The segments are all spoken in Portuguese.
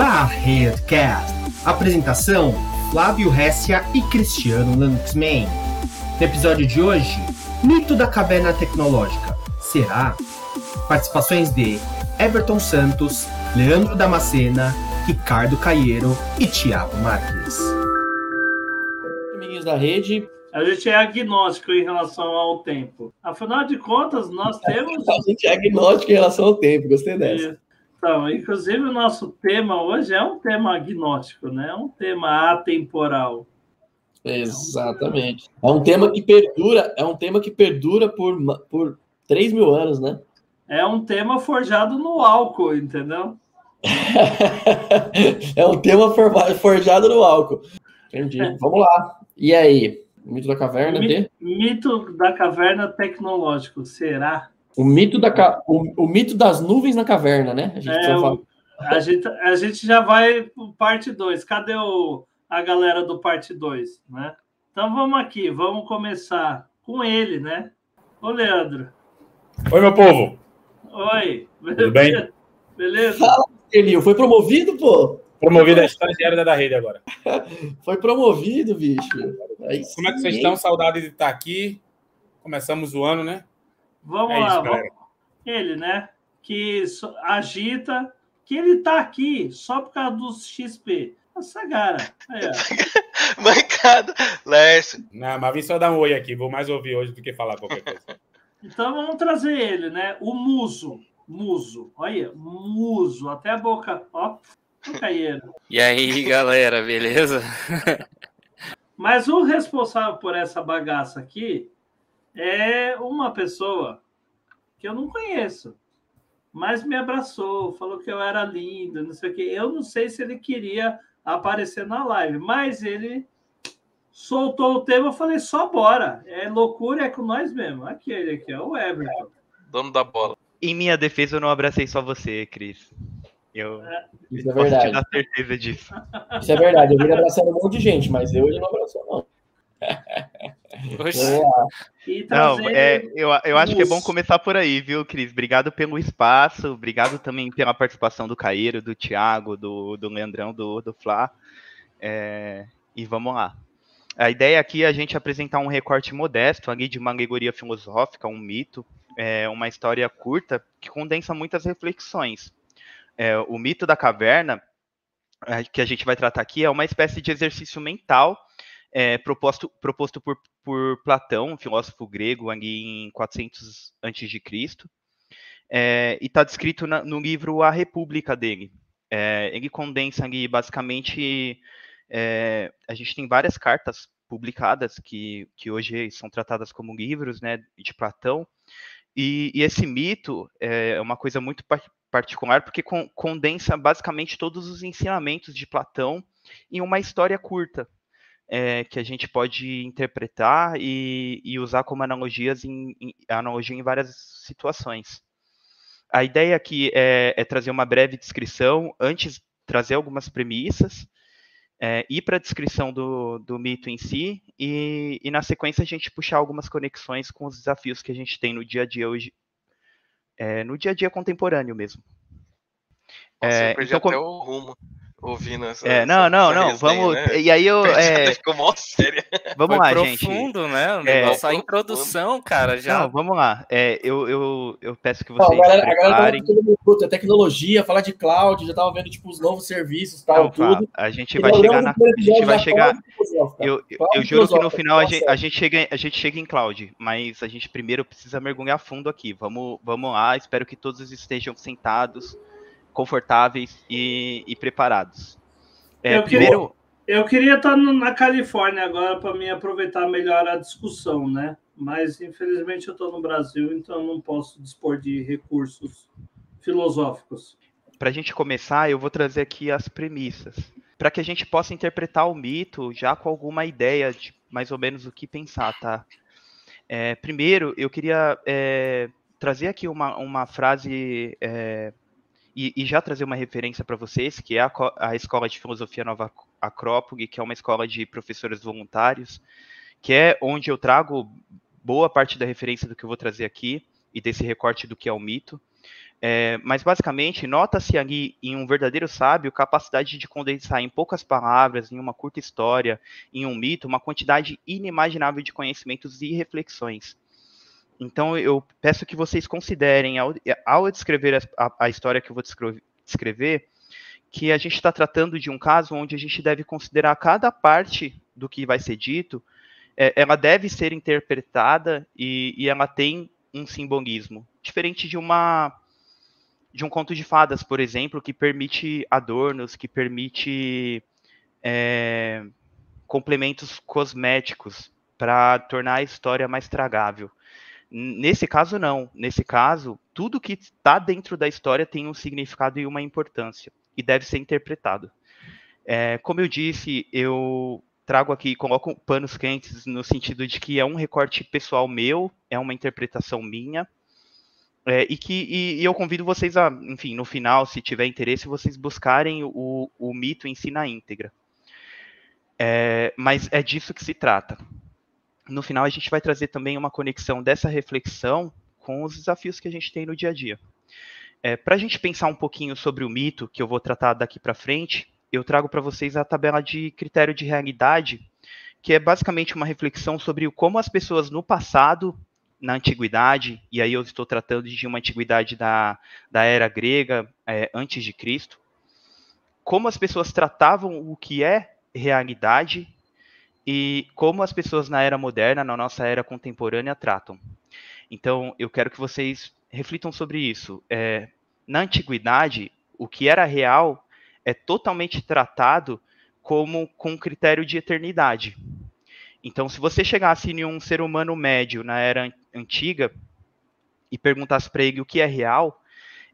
da Redcast. Apresentação: Flávio Hessia e Cristiano Lanxman. No episódio de hoje, Mito da Caverna Tecnológica. Será? Participações de Everton Santos, Leandro Damascena, Ricardo Caieiro e Thiago Marques. Amiguinhos da rede, A gente é agnóstico em relação ao tempo. Afinal de contas, nós temos. a gente é agnóstico em relação ao tempo, gostei dessa. Então, inclusive, o nosso tema hoje é um tema agnóstico, né? É um tema atemporal. Exatamente. É um tema que perdura, é um tema que perdura por, por 3 mil anos, né? É um tema forjado no álcool, entendeu? é um tema forjado no álcool. Entendi. Vamos lá. E aí? Mito da caverna Mi- de? Mito da caverna tecnológico, será? O mito, da, ca- o, o mito das nuvens na caverna, né? A gente É, o- a, gente, a gente já vai para parte 2. Cadê o, a galera do parte 2, né? Então vamos aqui, vamos começar com ele, né? Ô, Leandro. Oi, meu povo. Oi. Tudo bem? Beleza? Elio, foi promovido, pô? Promovido a estagiária da rede agora. Foi promovido, bicho. Aí Como é que vocês sim, estão? Saudade de estar aqui. Começamos o ano, né? Vamos É lá, isso, vamos. Ele, né? Que agita, que ele tá aqui só por causa dos XP. A Sagara. Aí, ó. Mancada. Lércio. Não, mas vim só dar um oi aqui. Vou mais ouvir hoje do que falar qualquer coisa. Então vamos trazer ele, né? O Muso. Muso. Olha, Muso. Até a boca. Ó, caieiro. E aí, galera, beleza? Mas o responsável por essa bagaça aqui é uma pessoa que eu não conheço, mas me abraçou, falou que eu era lindo, não sei o quê. Eu não sei se ele queria aparecer na live, mas ele soltou o tema, eu falei, só bora. É loucura, é com nós mesmo. Aquele aqui, ó, o Everton. Dono da bola. Em minha defesa, eu não abracei só você, Cris. Eu Isso é posso te verdade. dar certeza disso. Isso é verdade. Eu vi ele abraçando um monte de gente, mas eu ele não abraçou, não. Não, é, eu, eu acho que é bom começar por aí, viu, Cris? Obrigado pelo espaço, obrigado também pela participação do Caíro, do Thiago, do, do Leandrão, do, do Flá. É, e vamos lá. A ideia aqui é a gente apresentar um recorte modesto ali de uma alegoria filosófica, um mito, é, uma história curta que condensa muitas reflexões. É, o mito da caverna, é, que a gente vai tratar aqui, é uma espécie de exercício mental é, proposto, proposto por, por Platão, filósofo grego, em 400 a.C., é, e está descrito na- no livro A República dele. É, ele condensa ali, basicamente, é, a gente tem várias cartas publicadas que, que hoje são tratadas como livros, né, de Platão, e, e esse mito é uma coisa muito par- particular, porque con- condensa basicamente todos os ensinamentos de Platão em uma história curta, é, que a gente pode interpretar e, e usar como analogias em, em- analogia em várias situações. A ideia aqui é, é trazer uma breve descrição, antes trazer algumas premissas, é, ir para a descrição do, do mito em si, e, e na sequência a gente puxar algumas conexões com os desafios que a gente tem no dia a dia hoje, é, no dia a dia contemporâneo mesmo. Nossa, É, então, até como- o rumo ouvindo essa. É, essa- não, não, essa não, resenha, vamos. né? E aí eu. É, Ficou mó séria. vamos Foi lá, gente. profundo, né? O É, negócio, a profundo. introdução, cara, já. Não, vamos lá. É, eu, eu, eu peço que vocês a galera, a galera tava preparem. todo mundo, puta, tecnologia, falar de cloud, já tava vendo tipo os novos serviços e tal, Não, tudo. a gente vai chegar na. A gente vai chegar. filosófica. Eu, eu, eu juro que no final a gente, a gente chega, a gente chega em cloud, mas a gente primeiro precisa mergulhar fundo aqui. Vamos, vamos lá. Espero que todos estejam sentados, confortáveis e, e preparados. É, Eu queria- primeiro, Eu queria estar no- na Califórnia agora para me aproveitar melhor a discussão, né? Mas infelizmente eu estou no Brasil, então não posso dispor de recursos filosóficos. para a gente começar, eu vou trazer aqui as premissas, para que a gente possa interpretar o mito já com alguma ideia de mais ou menos o que pensar, tá? É, primeiro, eu queria é, trazer aqui uma, uma frase é, e, e já trazer uma referência para vocês, que é a, a Escola de Filosofia Nova Acrópole, que é uma escola de professores voluntários, que é onde eu trago boa parte da referência do que eu vou trazer aqui e desse recorte do que é o mito. É, mas basicamente, nota-se ali em um verdadeiro sábio capacidade de condensar em poucas palavras, em uma curta história, em um mito, uma quantidade inimaginável de conhecimentos e reflexões. Então, eu peço que vocês considerem, ao, ao descrever a, a, história que eu vou descrever, que a gente está tratando de um caso onde a gente deve considerar cada parte do que vai ser dito, é, ela deve ser interpretada e, e ela tem um simbolismo, diferente de uma de um conto de fadas, por exemplo, que permite adornos, que permite é, complementos cosméticos para tornar a história mais tragável. Nesse caso, não. Nesse caso, tudo que está dentro da história tem um significado e uma importância e deve ser interpretado. É, como eu disse, eu trago aqui, coloco panos quentes no sentido de que é um recorte pessoal meu, é uma interpretação minha, é, e que e, e, eu convido vocês a, enfim, no final, se tiver interesse, vocês buscarem o, o mito em si na íntegra. É, mas é disso que se trata. No final, a gente vai trazer também uma conexão dessa reflexão com os desafios que a gente tem no dia a dia. É, para a gente pensar um pouquinho sobre o mito, que eu vou tratar daqui para frente, eu trago para vocês a tabela de critério de realidade, que é basicamente uma reflexão sobre como as pessoas no passado na antiguidade, e aí eu estou tratando de uma antiguidade da, da era grega, é, antes de Cristo, como as pessoas tratavam o que é realidade e como as pessoas na era moderna, na nossa era contemporânea, tratam. Então, eu quero que vocês reflitam sobre isso. É, na antiguidade, o que era real é totalmente tratado como com critério de eternidade. Então, se você chegasse em um ser humano médio na era antiga e perguntasse para ele o que é real,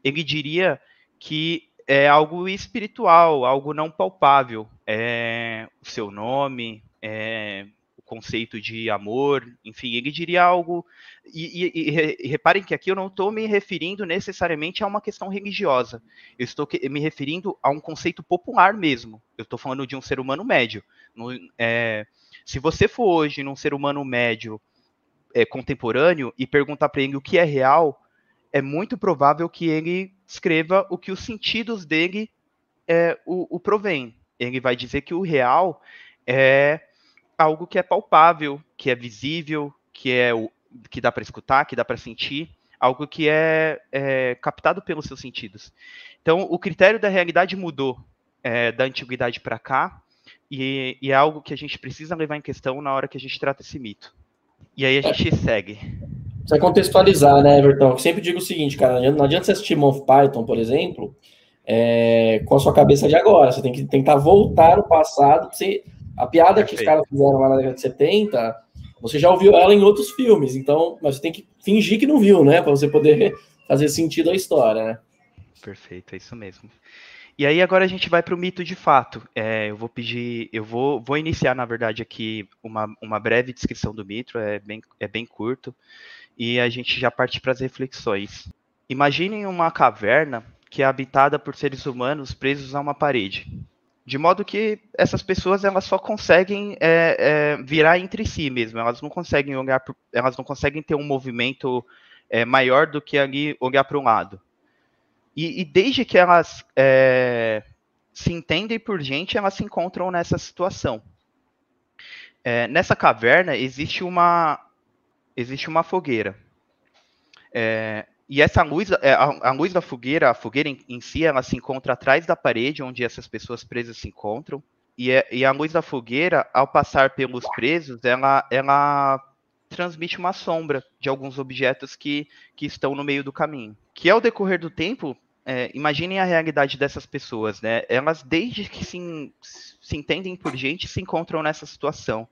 ele diria que é algo espiritual, algo não palpável. É o seu nome, é o conceito de amor, enfim, ele diria algo. E, e, e reparem que aqui eu não estou me referindo necessariamente a uma questão religiosa. Eu estou me referindo a um conceito popular mesmo. Eu estou falando de um ser humano médio. No, é, se você for hoje num ser humano médio é, contemporâneo e perguntar para ele o que é real, é muito provável que ele escreva o que os sentidos dele é, o, o provém. Ele vai dizer que o real é algo que é palpável, que é visível, que é o, que dá para escutar, que dá para sentir, algo que é, é, captado pelos seus sentidos. Então, o critério da realidade mudou é, da antiguidade para cá, e, e, é algo que a gente precisa levar em questão na hora que a gente trata esse mito. E aí a gente segue. Precisa contextualizar, né, Everton? Eu sempre digo o seguinte, cara, não adianta você assistir Monty Python, por exemplo, é, com a sua cabeça de agora. Você tem que tentar voltar no passado. Você, a piada Perfeito. que os caras fizeram lá na década de 70, você já ouviu ela em outros filmes, então, mas você tem que fingir que não viu, né? Para você poder fazer sentido a história, né? Perfeito, é isso mesmo. E aí agora a gente vai para o mito de fato. É, eu vou pedir, eu vou, vou iniciar, na verdade, aqui uma, uma breve descrição do mito, é bem, é bem curto, e a gente já parte para as reflexões. Imaginem uma caverna que é habitada por seres humanos presos a uma parede. De modo que essas pessoas elas só conseguem é, é, virar entre si mesmo, elas não conseguem olhar, elas não conseguem ter um movimento é, maior do que ali olhar para um lado. E, e desde que elas é, se entendem por gente, elas se encontram nessa situação. É, nessa caverna existe uma existe uma fogueira. E essa luz, é, a, a, luz da fogueira, a fogueira em, em, si, ela se encontra atrás da parede onde essas pessoas presas se encontram. E, é, e a luz da fogueira, ao passar pelos presos, ela, ela transmite uma sombra de alguns objetos que, que estão no meio do caminho. Que ao decorrer do tempo, é, imaginem a realidade dessas pessoas, né? Elas, desde que se, se entendem por gente, se encontram nessa situação.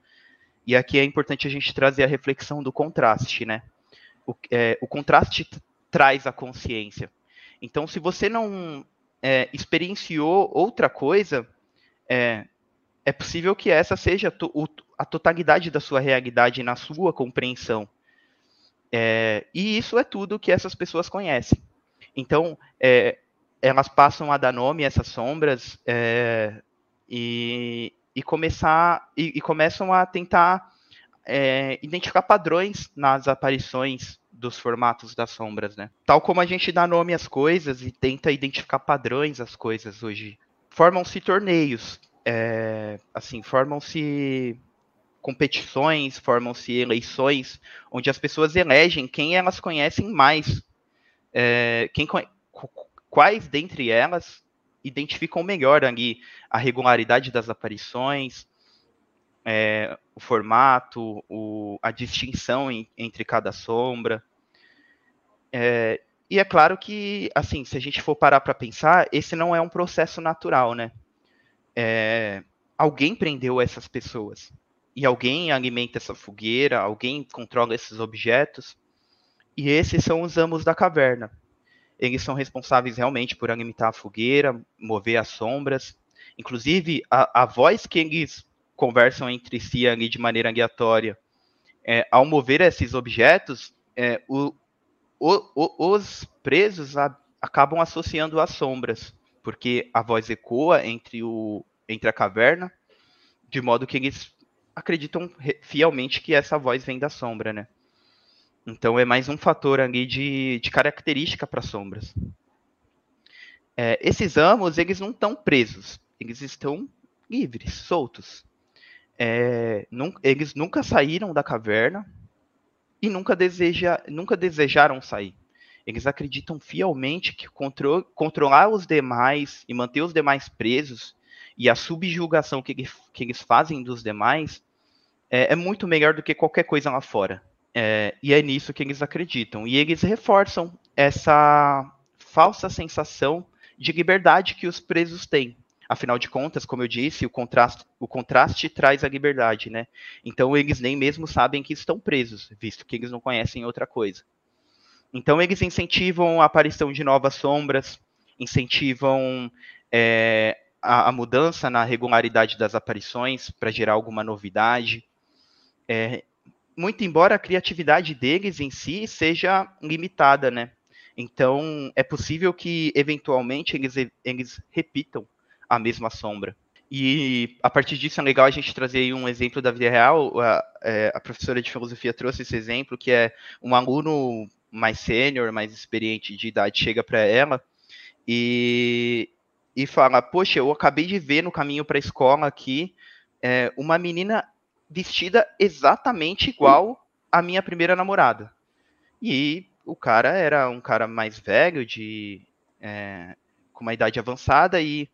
E aqui é importante a gente trazer a reflexão do contraste, né? O, é, o contraste traz a consciência. Então, se você não é, experienciou outra coisa, é, é possível que essa seja to, o, a totalidade da sua realidade na sua compreensão. É, e isso é tudo que essas pessoas conhecem. Então, é, elas passam a dar nome a essas sombras é, e, e, começar e, e, começam a tentar é, identificar padrões nas aparições dos formatos das sombras, né? Tal como a gente dá nome às coisas e tenta identificar padrões às coisas hoje. Formam-se torneios, é, assim, formam-se competições, formam-se eleições, onde as pessoas elegem quem elas conhecem mais, é, quem, quais dentre elas identificam melhor ali a regularidade das aparições, é, o formato, o, a distinção em, entre cada sombra. É, e é claro que, assim, se a gente for parar para pensar, esse não é um processo natural, né? É, alguém prendeu essas pessoas e alguém alimenta essa fogueira, alguém controla esses objetos, e esses são os amos da caverna. Eles são responsáveis realmente por alimentar a fogueira, mover as sombras. Inclusive, a, a voz que eles conversam entre si ali de maneira aleatória, é, ao mover esses objetos, é, o, o, o, os presos a, acabam associando as sombras, porque a voz ecoa entre, entre a caverna, de modo que eles acreditam fielmente que essa voz vem da sombra, né? Então é mais um fator ali de, de característica para sombras. É, esses amos, eles não estão presos, eles estão livres, soltos. É, eles nunca saíram da caverna e nunca, deseja, nunca desejaram sair. Eles acreditam fielmente que contro, controlar os demais e manter os demais presos e a subjugação que, que eles fazem dos demais é, é muito melhor do que qualquer coisa lá fora. É, e é nisso que eles acreditam. E eles reforçam essa falsa sensação de liberdade que os presos têm. Afinal de contas, como eu disse, o contraste, o contraste traz a liberdade, né? Então eles nem mesmo sabem que estão presos, visto que eles não conhecem outra coisa. Então eles incentivam a aparição de novas sombras, incentivam é, a, a, mudança na regularidade das aparições para gerar alguma novidade. É, muito embora a criatividade deles em si seja limitada, né? Então, é possível que, eventualmente, eles, eles repitam a mesma sombra. E, a partir disso, é legal a gente trazer um exemplo da vida real. A, é, a professora de filosofia trouxe esse exemplo, que é um aluno mais sênior, mais experiente de idade, chega para ela e, e fala, poxa, eu acabei de ver no caminho para a escola aqui é, uma menina vestida exatamente igual à minha primeira namorada. E o cara era um cara mais velho, de é, com uma idade avançada, e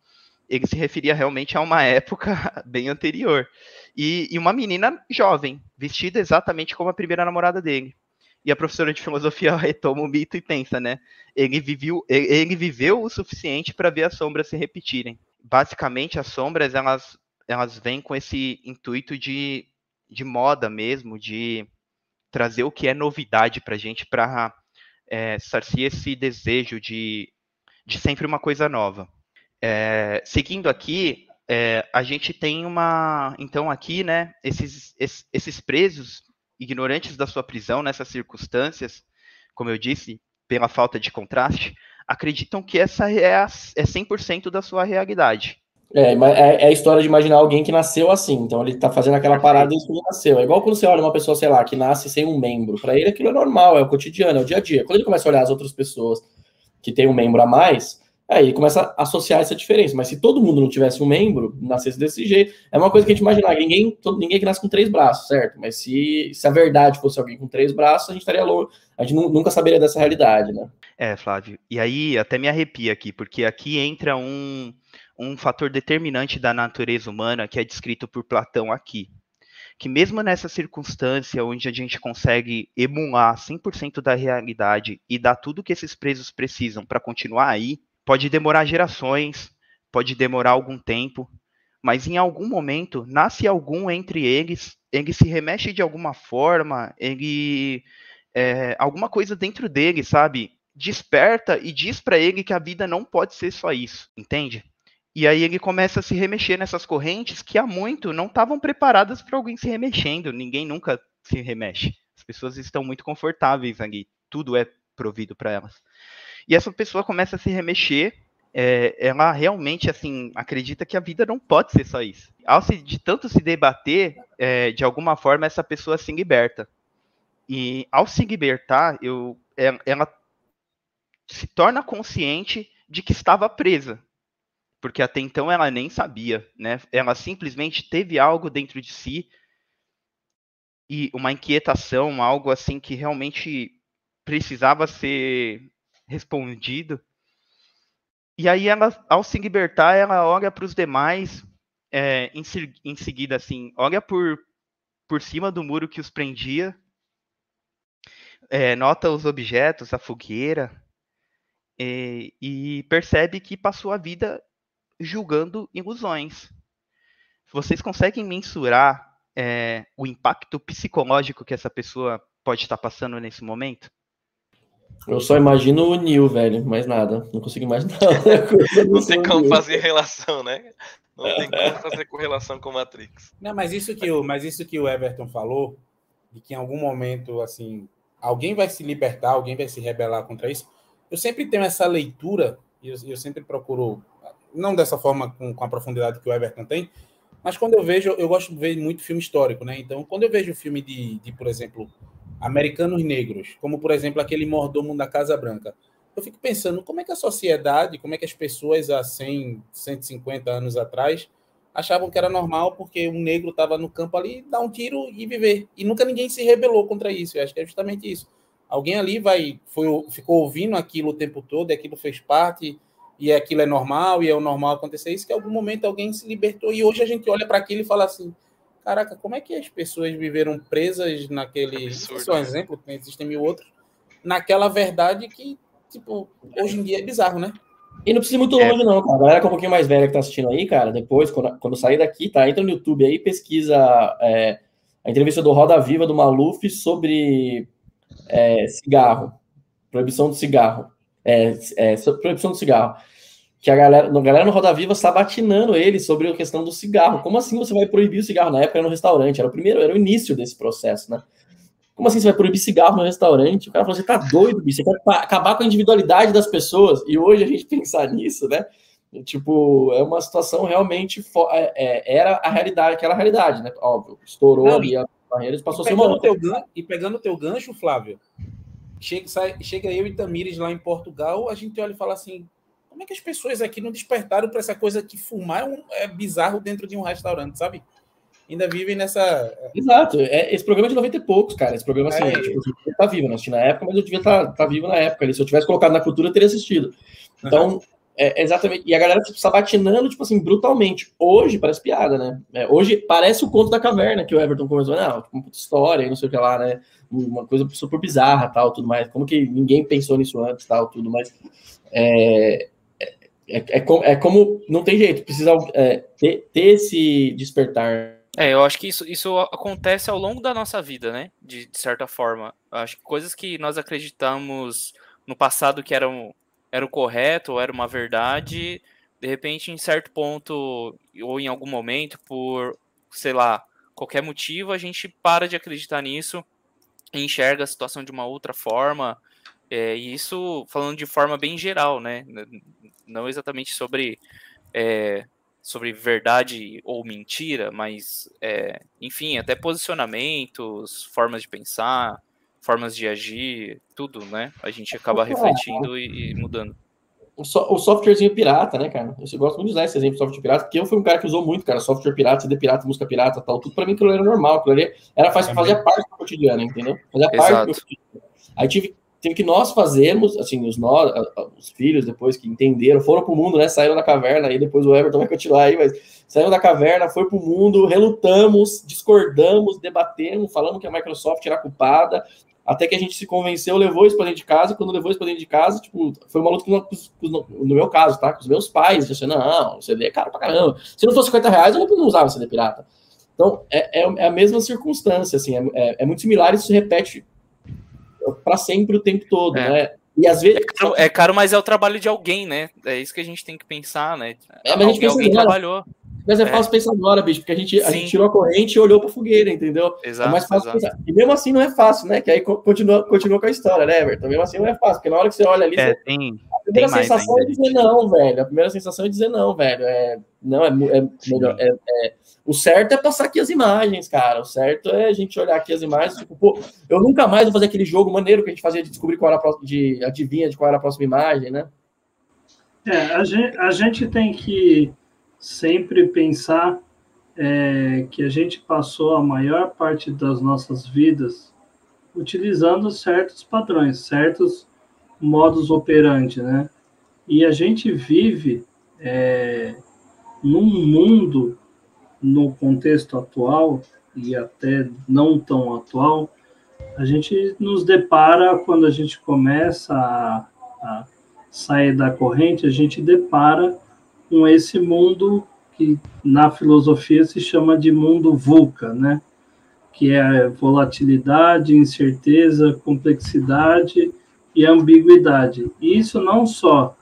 ele se referia realmente a uma época bem anterior. E, e, uma menina jovem, vestida exatamente como a primeira namorada dele. E a professora de filosofia retoma o mito e pensa, né? Ele viveu, ele viveu o suficiente para ver as sombras se repetirem. Basicamente, as sombras elas elas vêm com esse intuito de, de moda mesmo, de trazer o que é novidade para a gente, para é, sarciar esse desejo de, de sempre uma coisa nova. É, seguindo aqui, é, a gente tem uma, então aqui, né, esses, esses presos ignorantes da sua prisão nessas circunstâncias, como eu disse, pela falta de contraste, acreditam que essa é, a, é 100% da sua realidade. É, é, é, a história de imaginar alguém que nasceu assim. Então ele tá fazendo aquela parada e isso nasceu. É igual quando você olha uma pessoa, sei lá, que nasce sem um membro. Para ele aquilo é normal, é o cotidiano, é o dia a dia. Quando ele começa a olhar as outras pessoas que têm um membro a mais, aí ele começa a associar essa diferença. Mas se todo mundo não tivesse um membro, nascesse desse jeito, é uma coisa que a gente imaginar. Ninguém, todo, ninguém que nasce com três braços, certo? Mas se, se a verdade fosse alguém com três braços, a gente estaria louco. A gente nunca saberia dessa realidade, né? É, Flávio. E aí até me arrepia aqui, porque aqui entra um um fator determinante da natureza humana que é descrito por Platão aqui. Que mesmo nessa circunstância onde a gente consegue emular 100% da realidade e dar tudo que esses presos precisam para continuar aí, pode demorar gerações, pode demorar algum tempo, mas em algum momento nasce algum entre eles, ele se remexe de alguma forma, ele é, alguma coisa dentro dele, sabe? Desperta e diz para ele que a vida não pode ser só isso, entende? E aí ele começa a se remexer nessas correntes que há muito não estavam preparadas para alguém se remexendo. Ninguém nunca se remexe. As pessoas estão muito confortáveis ali. Tudo é provido para elas. E essa pessoa começa a se remexer. É, ela realmente assim acredita que a vida não pode ser só isso. Ao se, de tanto se debater, é, de alguma forma essa pessoa se liberta. E ao se libertar, eu, ela, ela se torna consciente de que estava presa, porque até então ela nem sabia, né? Ela simplesmente teve algo dentro de si e uma inquietação, algo assim que realmente precisava ser respondido. E aí ela, ao se libertar, ela olha para os demais é, em, em seguida, assim, olha por, por cima do muro que os prendia, é, nota os objetos, a fogueira, e, e percebe que passou a vida julgando ilusões. Vocês conseguem mensurar é, o impacto psicológico que essa pessoa pode estar passando nesse momento? Eu só imagino o Neil, velho, mais nada. Não consigo imaginar. Não tem como fazer relação, né? Não tem como fazer correlação com Matrix. Não, mas isso que o, mas isso que o Everton falou, de que em algum momento, assim, alguém vai se libertar, alguém vai se rebelar contra isso. Eu sempre tenho essa leitura, e eu, eu, sempre procuro, não dessa forma com, com, a profundidade que o Everton tem, mas quando eu vejo, eu gosto de ver muito filme histórico, né? Então, quando eu vejo filme de, de por exemplo, americanos negros, como por exemplo aquele mordomo da Casa Branca, eu fico pensando como é que a sociedade, como é que as pessoas há 100, 150 anos atrás achavam que era normal porque um negro estava no campo ali, dar um tiro e viver. E nunca ninguém se rebelou contra isso. Eu acho que é justamente isso. Alguém ali vai foi, ficou ouvindo aquilo o tempo todo, e aquilo fez parte, e aquilo é normal, e é o normal acontecer isso, que em algum momento alguém se libertou. E hoje a gente olha para aquilo e fala assim: caraca, como é que as pessoas viveram presas naquele. Absurdo, isso é um né? exemplo, existem mil outros, naquela verdade que tipo, hoje em dia é bizarro, né? E não precisa ir muito é. longe, não, cara. A galera que é um pouquinho mais velha que tá assistindo aí, cara, depois, quando, quando sair daqui, tá? Entra no YouTube aí, pesquisa é, a entrevista do Roda Viva do Maluf sobre é, cigarro, proibição do cigarro. É, é, proibição do cigarro. Que a galera, a galera no Roda Viva está batinando ele sobre a questão do cigarro. Como assim você vai proibir o cigarro? Na época era no restaurante, era o primeiro, era o início desse processo, né? Como assim você vai proibir cigarro no restaurante? O cara falou, você tá doido, bicho, você quer acabar com a individualidade das pessoas. E hoje a gente pensar nisso, né? Tipo, é uma situação realmente é, é, era a realidade, aquela realidade, né? Óbvio, estourou Não, ali a barreira e passou a ser uma outra. E pegando o teu gancho, Flávio, chega, sai, chega eu e Tamires lá em Portugal, a gente olha e fala assim: como é que as pessoas aqui não despertaram para essa coisa que fumar é, um, é bizarro dentro de um restaurante, sabe? ainda vivem nessa. Exato. É, esse programa é de 90 e poucos, cara. Esse programa, assim, é, tipo, eu tá vivo, não assisti na época, mas eu devia estar tá, tá vivo na época. Ali. Se eu tivesse colocado na cultura, eu teria assistido. Então, uhum. é, exatamente. E a galera tipo, sabatinando, tipo assim, brutalmente. Hoje parece piada, né? É, hoje parece o conto da caverna que o Everton começou, não, tipo, uma história, não sei o que lá, né? Uma coisa super bizarra, tal, tudo mais. Como que ninguém pensou nisso antes, tal, tudo mais. É, é, é, como, é como não tem jeito, precisa é, ter, ter esse despertar é, eu acho que isso, isso acontece ao longo da nossa vida, né? De, de certa forma. Eu acho que coisas que nós acreditamos no passado que eram, era o correto ou era uma verdade, de repente, em certo ponto, ou em algum momento, por, sei lá, qualquer motivo, a gente para de acreditar nisso e enxerga a situação de uma outra forma. É, e isso falando de forma bem geral, né? Não exatamente sobre é, sobre verdade ou mentira, mas, é, enfim, até posicionamentos, formas de pensar, formas de agir, tudo, né? A gente acaba refletindo e, e mudando. O, so, o, softwarezinho pirata, né, cara? Eu gosto muito de usar esse exemplo de software pirata, porque eu fui um cara que usou muito, cara, software pirata, CD pirata, música pirata, tal, tudo pra mim aquilo era normal, aquilo ali era, faz, fazia parte do cotidiano, entendeu? Fazia Exato. parte do cotidiano. Aí tive teve que nós fazermos, assim, os, nós, os filhos, depois que entenderam, foram para o mundo, né? Saíram da caverna, aí depois o Everton vai continuar aí, mas saíram da caverna, foi para o mundo, relutamos, discordamos, debatemos, falamos que a Microsoft era culpada, até que a gente se convenceu, levou isso para dentro de casa, e quando levou isso para dentro de casa, tipo, foi uma luta com, com, no meu caso, tá? Com os meus pais, disse, não, o CD é caro pra caramba. Se não fosse 50 reais, eu não usava CD pirata. Então, é, é, é a mesma circunstância, assim, é, é, é muito similar, isso se repete para sempre o tempo todo, é. né? E às vezes. É caro, é caro, mas é o trabalho de alguém, né? É isso que a gente tem que pensar, né? É, mas a gente pensa, alguém trabalhou. Mas é fácil pensar agora, bicho, porque a gente, a gente tirou a corrente e olhou para fogueira, entendeu? Exato, é mais fácil exato. pensar. E mesmo assim não é fácil, né? Que aí co- continua, continua com a história, né, Everton? Mesmo assim não é fácil, porque na hora que você olha ali, É, você- tem, primeira sensação é dizer não, velho. A primeira sensação é dizer não, velho. É, não, é, é melhor. é- é- o certo é passar aqui as imagens, cara. O certo é a gente olhar aqui as imagens. Tipo, pô, eu nunca mais vou fazer aquele jogo maneiro que a gente fazia de descobrir qual era a próxima, de adivinha de qual era a próxima imagem, né? É, a gente, a gente tem que sempre pensar é, que a gente passou a maior parte das nossas vidas utilizando certos padrões, certos modos operandi, né? E a gente vive é, num mundo, no contexto atual, e até não tão atual, a gente nos depara quando a gente começa a, a sair da corrente, a gente depara com esse mundo que na filosofia se chama de mundo VUCA, né? Que é volatilidade, incerteza, complexidade e ambiguidade. E isso não só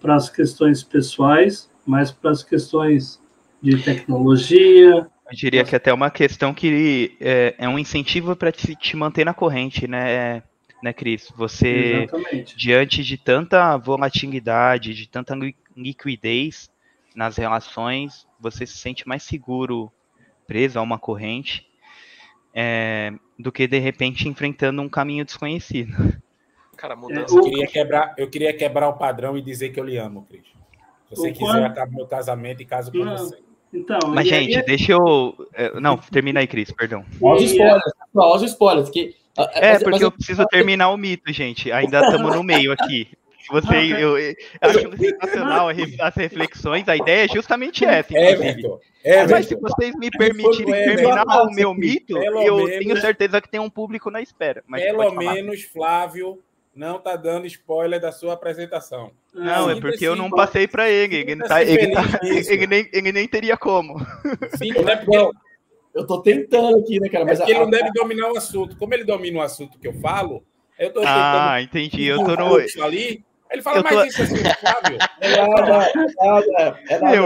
para as questões pessoais, mas para as questões de tecnologia. Eu diria que até uma questão que é, é um incentivo para te, te manter na corrente, né, né, Cris? Você, Exatamente. diante de tanta volatilidade, de tanta li- liquidez nas relações, você se sente mais seguro preso a uma corrente é, do que de repente enfrentando um caminho desconhecido. Cara, É, mudança. Eu queria quebrar, eu queria quebrar o padrão e dizer que eu lhe amo, Cris. Se você O quiser, quando- eu acabo meu casamento e caso com Não. você. Então, Mas, e aí- gente, deixa eu. é, Não, termina aí, Cris, perdão. Olha os spoilers, olha os spoilers. Que, É, mas- porque mas- eu preciso terminar o mito, gente. Ainda estamos no meio aqui. Você, eu, eu acho sensacional a re- as reflexões. A ideia é justamente essa, É. Everton. Mas se vocês me permitirem terminar o meu mito, eu menos- tenho certeza que tem um público na espera. Mas Pelo menos Flávio não tá dando spoiler da sua apresentação. Não, é porque eu não em- passei para ele. Ele, tá- ele, tá- ele nem, ele nem teria como. Fica, né? Porque, Não, eu tô tentando aqui, né, cara? é Mas porque ele a- não deve dominar o assunto. Como ele domina o assunto que eu falo, eu tô Ah, entendi. Eu tô no. Isso ali. Ele fala Eu tô- mais isso assim, Flávio. é nada, é nada, é nada. Eu,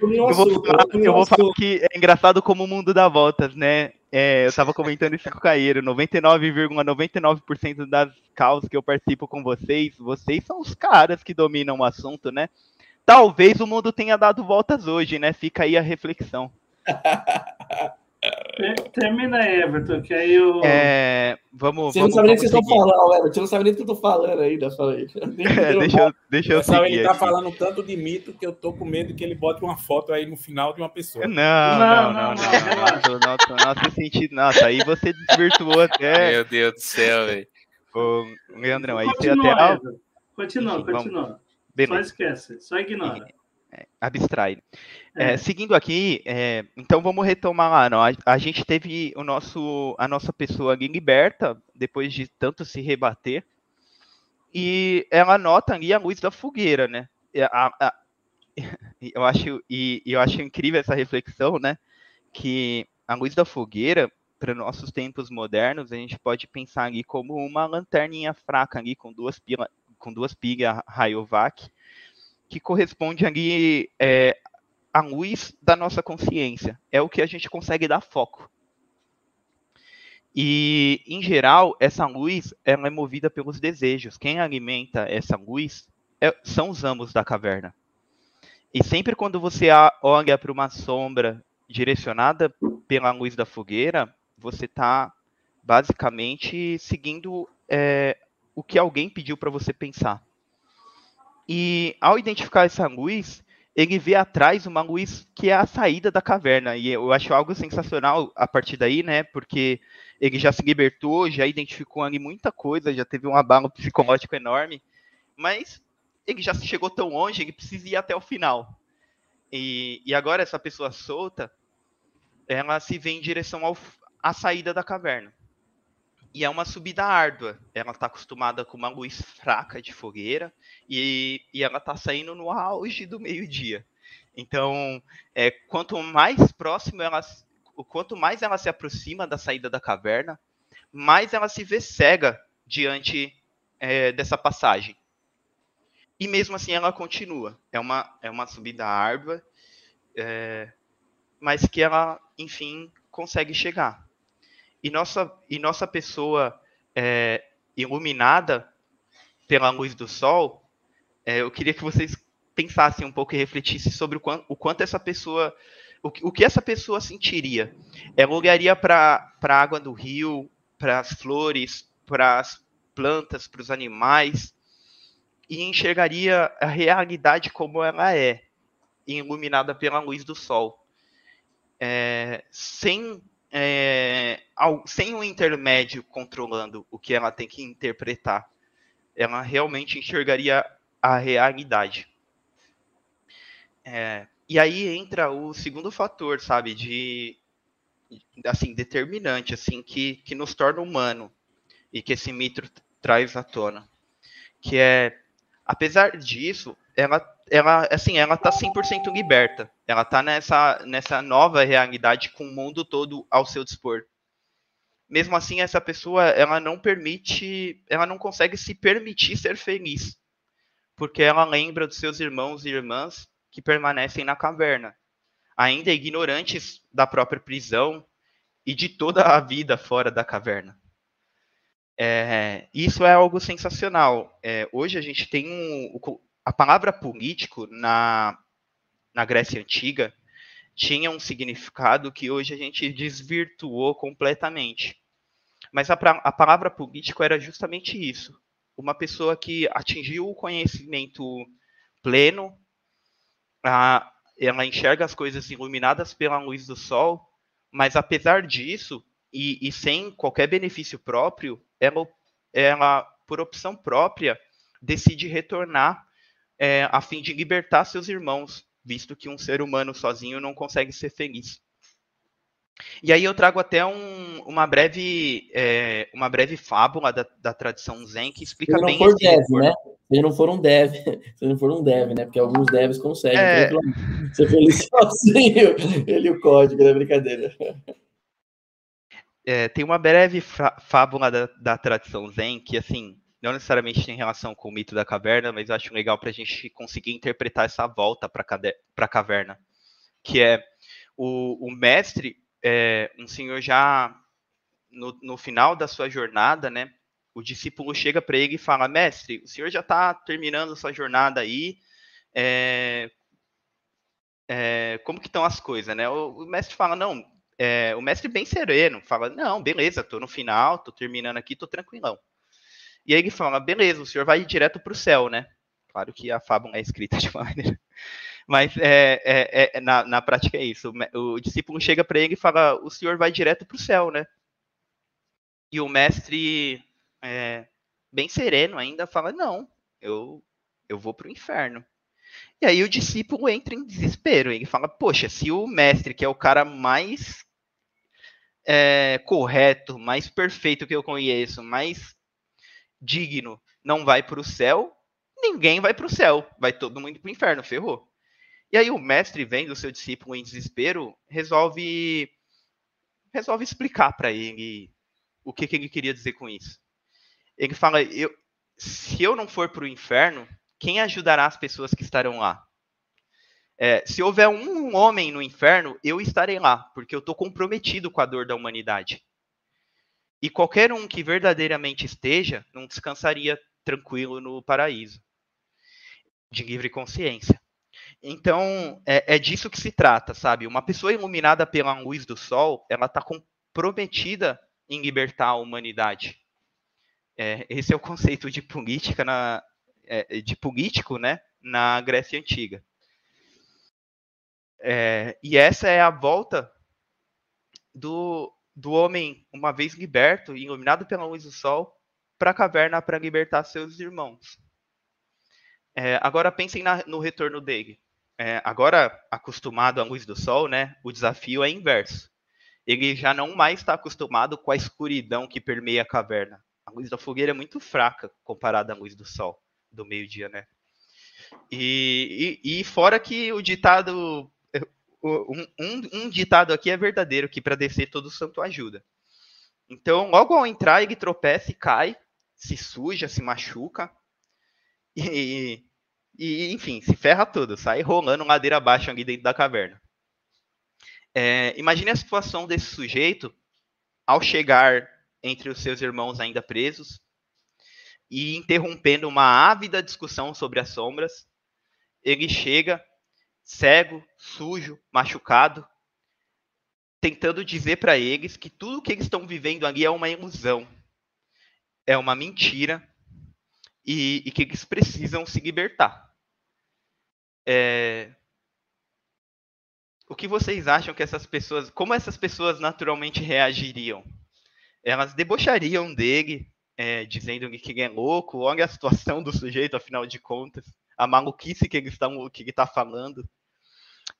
vou assunto, falar, eu vou falar que é engraçado como o mundo dá voltas, né? É, eu tava comentando isso com o Caeiro, 99,99% das causas que eu participo com vocês, vocês são os caras que dominam o assunto, né? Talvez o mundo tenha dado voltas hoje, né? Fica aí a reflexão. Ter- Termina aí, Everton, que aí eu. É, vamos, Você não vamos, sabe nem o que vocês estão seguir. falando, Everton. Você não sabe nem o que eu tô falando ainda. Fala aí. Nem É, deixa, eu, deixa eu Pessoal, ele seguir tá aqui. falando tanto de mito que eu tô com medo que ele bote uma foto aí no final de uma pessoa. Não, Não, não, não, não, não, não. Nossa, nossa, nossa sentido. Nossa, aí você desvirtuou até. Meu Deus do céu, velho. Leandrão, aí você Continua, até. Everton. Continua, vamos. continua. Só esquece, só ignora. Abstrai. É. É, seguindo aqui, é, então vamos retomar lá. Não? A, a gente teve o nosso, a nossa pessoa ali liberta, depois de tanto se rebater, e ela nota ali a luz da fogueira, né? A- a- eu, acho, e, e eu acho incrível essa reflexão, né? Que a luz da fogueira, para nossos tempos modernos, a gente pode pensar ali como uma lanterninha fraca ali, com duas, pila, com duas pilhas Rayovac, que corresponde ali é, à luz da nossa consciência. É o que a gente consegue dar foco. E, em geral, essa luz ela é movida pelos desejos. Quem alimenta essa luz é- são os amos da caverna. E sempre quando você olha para uma sombra direcionada pela luz da fogueira, você está basicamente seguindo é, o que alguém pediu para você pensar. E ao identificar essa luz, ele vê atrás uma luz que é a saída da caverna. E eu acho algo sensacional a partir daí, né? Porque ele já se libertou, já identificou ali muita coisa, já teve um abalo psicológico enorme, mas ele já chegou tão longe, ele precisa ir até o final. E, e agora essa pessoa solta, ela se vê em direção à saída da caverna. E é uma subida árdua. Ela está acostumada com uma luz fraca de fogueira e, e ela está saindo no auge do meio-dia. Então, é, quanto mais próximo ela, quanto mais ela se aproxima da saída da caverna, mais ela se vê cega diante é, dessa passagem. E mesmo assim ela continua. É uma, é uma subida árdua é, mas que ela, enfim, consegue chegar. E nossa, e nossa pessoa é, iluminada pela luz do sol, é, eu queria que vocês pensassem um pouco e refletissem sobre o quanto, o quanto essa pessoa, o, o, que essa pessoa sentiria. Ela olharia para a água do rio, para as flores, para as plantas, para os animais, e enxergaria a realidade como ela é, iluminada pela luz do sol. É, sem, é, ao, sem um intermédio controlando o que ela tem que interpretar. Ela realmente enxergaria a realidade. É, e aí entra o segundo fator, sabe, de assim determinante, assim que, que nos torna humano e que esse mito traz à tona, que é apesar disso, ela ela assim, ela tá 100% liberta. Ela tá nessa nessa nova realidade com o mundo todo ao seu dispor. Mesmo assim, essa pessoa, ela não permite, ela não consegue se permitir ser feliz, porque ela lembra dos seus irmãos e irmãs que permanecem na caverna, ainda ignorantes da própria prisão e de toda a vida fora da caverna. É, isso é algo sensacional. É, hoje a gente tem um, a palavra político na, na Grécia Antiga tinha um significado que hoje a gente desvirtuou completamente. Mas a, a palavra político era justamente isso. Uma pessoa que atingiu o conhecimento pleno, a, ela enxerga as coisas iluminadas pela luz do sol, mas apesar disso, e, e sem qualquer benefício próprio, ela, ela, por opção própria, decide retornar é, a fim de libertar seus irmãos, visto que um ser humano sozinho não consegue ser feliz. E aí eu trago até um, uma breve é, uma breve fábula da, da tradição Zen que explica bem for dev, né? Se não for um dev, se não for um dev, né? Porque alguns devs conseguem é... ser feliz sozinho. Ele o código, é brincadeira. É, tem uma breve fábula da, da tradição Zen que assim não necessariamente tem relação com o mito da caverna, mas eu acho legal para a gente conseguir interpretar essa volta para a caverna, que é o, o mestre, é, um senhor já no, no, final da sua jornada, né? O discípulo chega para ele e fala: Mestre, o senhor já está terminando sua jornada aí. É, é, como que estão as coisas, né? O, o mestre fala: Não, é, o mestre bem sereno fala: Não, beleza, estou no final, estou terminando aqui, estou tranquilão. E aí ele fala, beleza, o senhor vai direto para o céu, né? Claro que a fábula é escrita de maneira. Mas é, é, é, na, na prática é isso. O, discípulo chega para ele e fala, o senhor vai direto para o céu, né? E o mestre, é, bem sereno ainda, fala, não, eu, eu vou para o inferno. E aí o discípulo entra em desespero. Ele fala, poxa, se o mestre, que é o cara mais é, correto, mais perfeito que eu conheço, mais digno não vai para o céu, ninguém vai para o céu, vai todo mundo para o inferno, ferrou. E aí o mestre, vendo o seu discípulo em desespero, resolve resolve explicar para ele o que, que, ele queria dizer com isso. Ele fala: eu, se eu não for para o inferno, quem ajudará as pessoas que estarão lá? É, se houver um homem no inferno, eu estarei lá, porque eu estou comprometido com a dor da humanidade. E qualquer um que verdadeiramente esteja, não descansaria tranquilo no paraíso, de livre consciência. Então, é, é disso que se trata, sabe? Uma pessoa iluminada pela luz do sol, ela está comprometida em libertar a humanidade. É, esse é o conceito de política na, é, de político, né, na Grécia antiga. É, e essa é a volta do, do homem, uma vez liberto e iluminado pela luz do sol, para a caverna para libertar seus irmãos. É, agora pensem na, no retorno dele. É, agora acostumado à luz do sol, né, o desafio é inverso. Ele já não mais está acostumado com a escuridão que permeia a caverna. A luz da fogueira é muito fraca comparada à luz do sol do meio-dia, né? E, e, e, fora que o ditado um, um, um ditado aqui é verdadeiro, que para descer todo santo ajuda. Então, logo ao entrar, ele tropeça e cai, se suja, se machuca, e, e enfim, se ferra todo, sai rolando ladeira abaixo ali dentro da caverna. É, imagine a situação desse sujeito ao chegar entre os seus irmãos ainda presos e interrompendo uma ávida discussão sobre as sombras, ele chega cego, sujo, machucado, tentando dizer para eles que tudo que eles estão vivendo ali é uma ilusão, é uma mentira e, e que eles precisam se libertar. É... O que vocês acham que essas pessoas, como essas pessoas naturalmente reagiriam? Elas debochariam dele, é, dizendo que ele é louco, olha a situação do sujeito, afinal de contas, a maluquice que ele está, que ele está falando.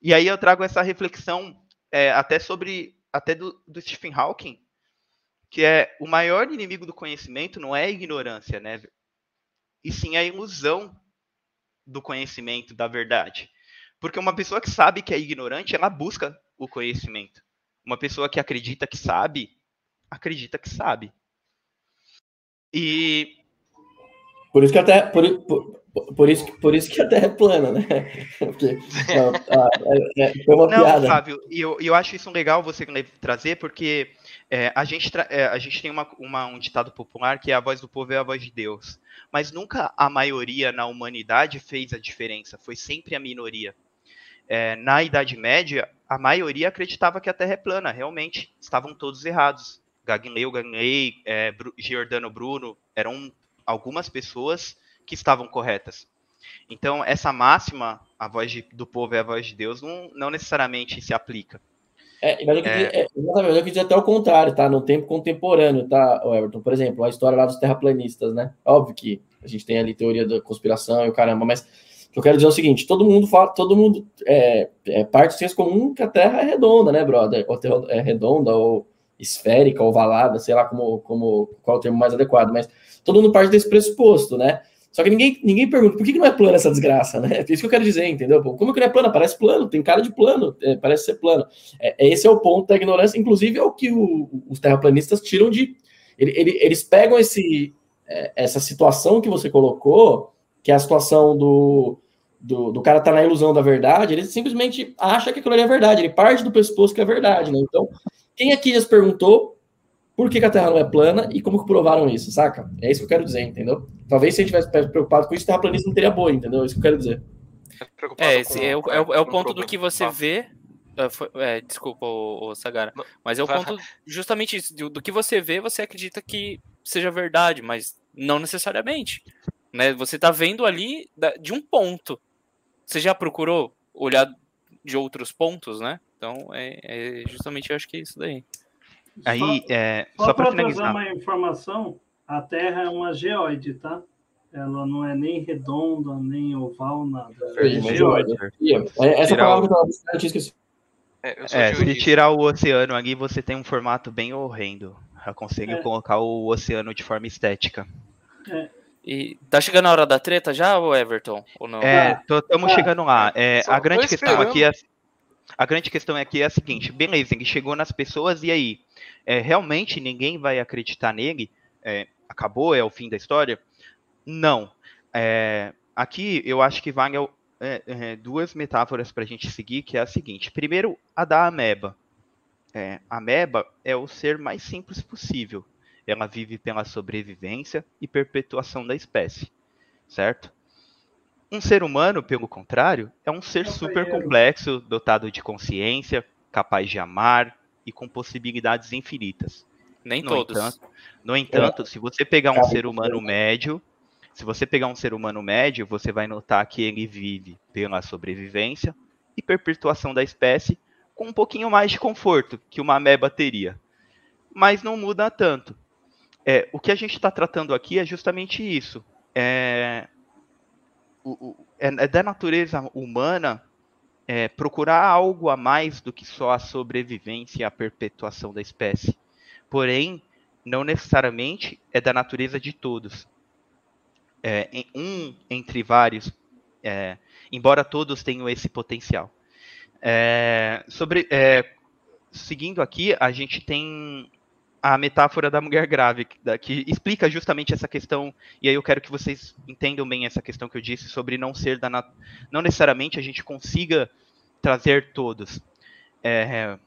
E aí eu trago essa reflexão é, até sobre, até do, do Stephen Hawking, que é o maior inimigo do conhecimento não é a ignorância, né? E sim a ilusão do conhecimento, da verdade. Porque uma pessoa que sabe que é ignorante, ela busca o conhecimento. Uma pessoa que acredita que sabe, acredita que sabe. E. Por isso que até. Por, por, por isso, por isso que a Terra é plana, né? Porque, é, é, foi uma Não, piada. Fábio, e eu, eu acho isso legal você trazer, porque é, a, gente é, a gente tem uma, uma, um ditado popular que é a voz do povo é a voz de Deus. Mas nunca a maioria na humanidade fez a diferença, foi sempre a minoria. É, na Idade Média, a maioria acreditava que a Terra é plana, realmente, estavam todos errados. Galileu Galilei, é, Giordano Bruno, eram algumas pessoas que estavam corretas. Então, essa máxima, a voz de, do povo é a voz de Deus, não, não necessariamente se aplica. É, mas eu quis, é... é, exatamente, eu dizer até o contrário, tá? No tempo contemporâneo, tá, Everton? Por exemplo, a história lá dos terraplanistas, né? Óbvio que a gente tem ali teoria da conspiração e o caramba, mas eu quero dizer é o seguinte: todo mundo fala, todo mundo é, é parte do senso comum que a Terra é redonda, né, brother? Ou é redonda, ou esférica, ovalada, sei lá como, como, qual é o termo mais adequado, mas todo mundo parte desse pressuposto, né? Só que ninguém, ninguém pergunta por que, que não é plano essa desgraça, né? É isso que eu quero dizer, entendeu? Como que não é plano? Parece plano, tem cara de plano, é, parece ser plano. É, é esse é o ponto da ignorância, inclusive é o que o, os terraplanistas tiram de. Ele, ele, eles pegam esse, é, essa situação que você colocou, que é a situação do, do, do cara tá na ilusão da verdade, ele simplesmente acha que aquilo ali é verdade, ele parte do pressuposto que é verdade, né? Então, quem aqui já se perguntou por que, que, a Terra não é plana e como que provaram isso, saca? É isso que eu quero dizer, entendeu? Talvez se a gente tivesse preocupado com isso, terraplanismo não teria boa, entendeu? É isso que eu quero dizer. É, esse é, o, é, o, é o ponto do que você vê. É, desculpa, o, o, Sagara. Mas é o ponto justamente isso. Do, do, que você vê, você acredita que seja verdade, mas não necessariamente. Né? Você está vendo ali de um ponto. Você já procurou olhar de outros pontos, né? Então, é, é justamente eu acho que é isso daí. Aí, só, é, só, só para finalizar uma informação, a Terra é uma geóide, tá? Ela não é nem redonda, nem oval, nada. É, é geóide. Essa palavra que eu tinha esquecido. É, é se tirar o oceano ali, você tem um formato bem horrendo. Eu consigo é. colocar o oceano de forma estética. É. E tá chegando a hora da treta já, ou Everton? Ou não? É, estamos ah, chegando lá. É, a grande questão aqui é a grande questão aqui é a seguinte: beleza, ele chegou nas pessoas e aí? É, realmente ninguém vai acreditar nele? É, acabou? É o fim da história? Não. É, aqui eu acho que vale é, é, duas metáforas para a gente seguir, que é a seguinte: primeiro, a da ameba. É, a ameba é o ser mais simples possível. Ela vive pela sobrevivência e perpetuação da espécie, certo? Um ser humano, pelo contrário, é um ser super complexo, dotado de consciência, capaz de amar e com possibilidades infinitas. Nem no todos. Entanto, no entanto, se você pegar um ser humano médio, se você pegar um ser humano médio, você vai notar que ele vive pela sobrevivência e perpetuação da espécie com um pouquinho mais de conforto que uma ameba teria. Mas não muda tanto. É, o que a gente está tratando aqui é justamente isso. É, o, é, é, da natureza humana é, procurar algo a mais do que só a sobrevivência e a perpetuação da espécie. Porém, não necessariamente é da natureza de todos. É, um entre vários, é, embora todos tenham esse potencial. É, sobre, é, seguindo aqui, a gente tem a metáfora da mulher grávida, que explica justamente essa questão, e aí eu quero que vocês entendam bem essa questão que eu disse sobre não ser da nat... não necessariamente a gente consiga trazer todos. É,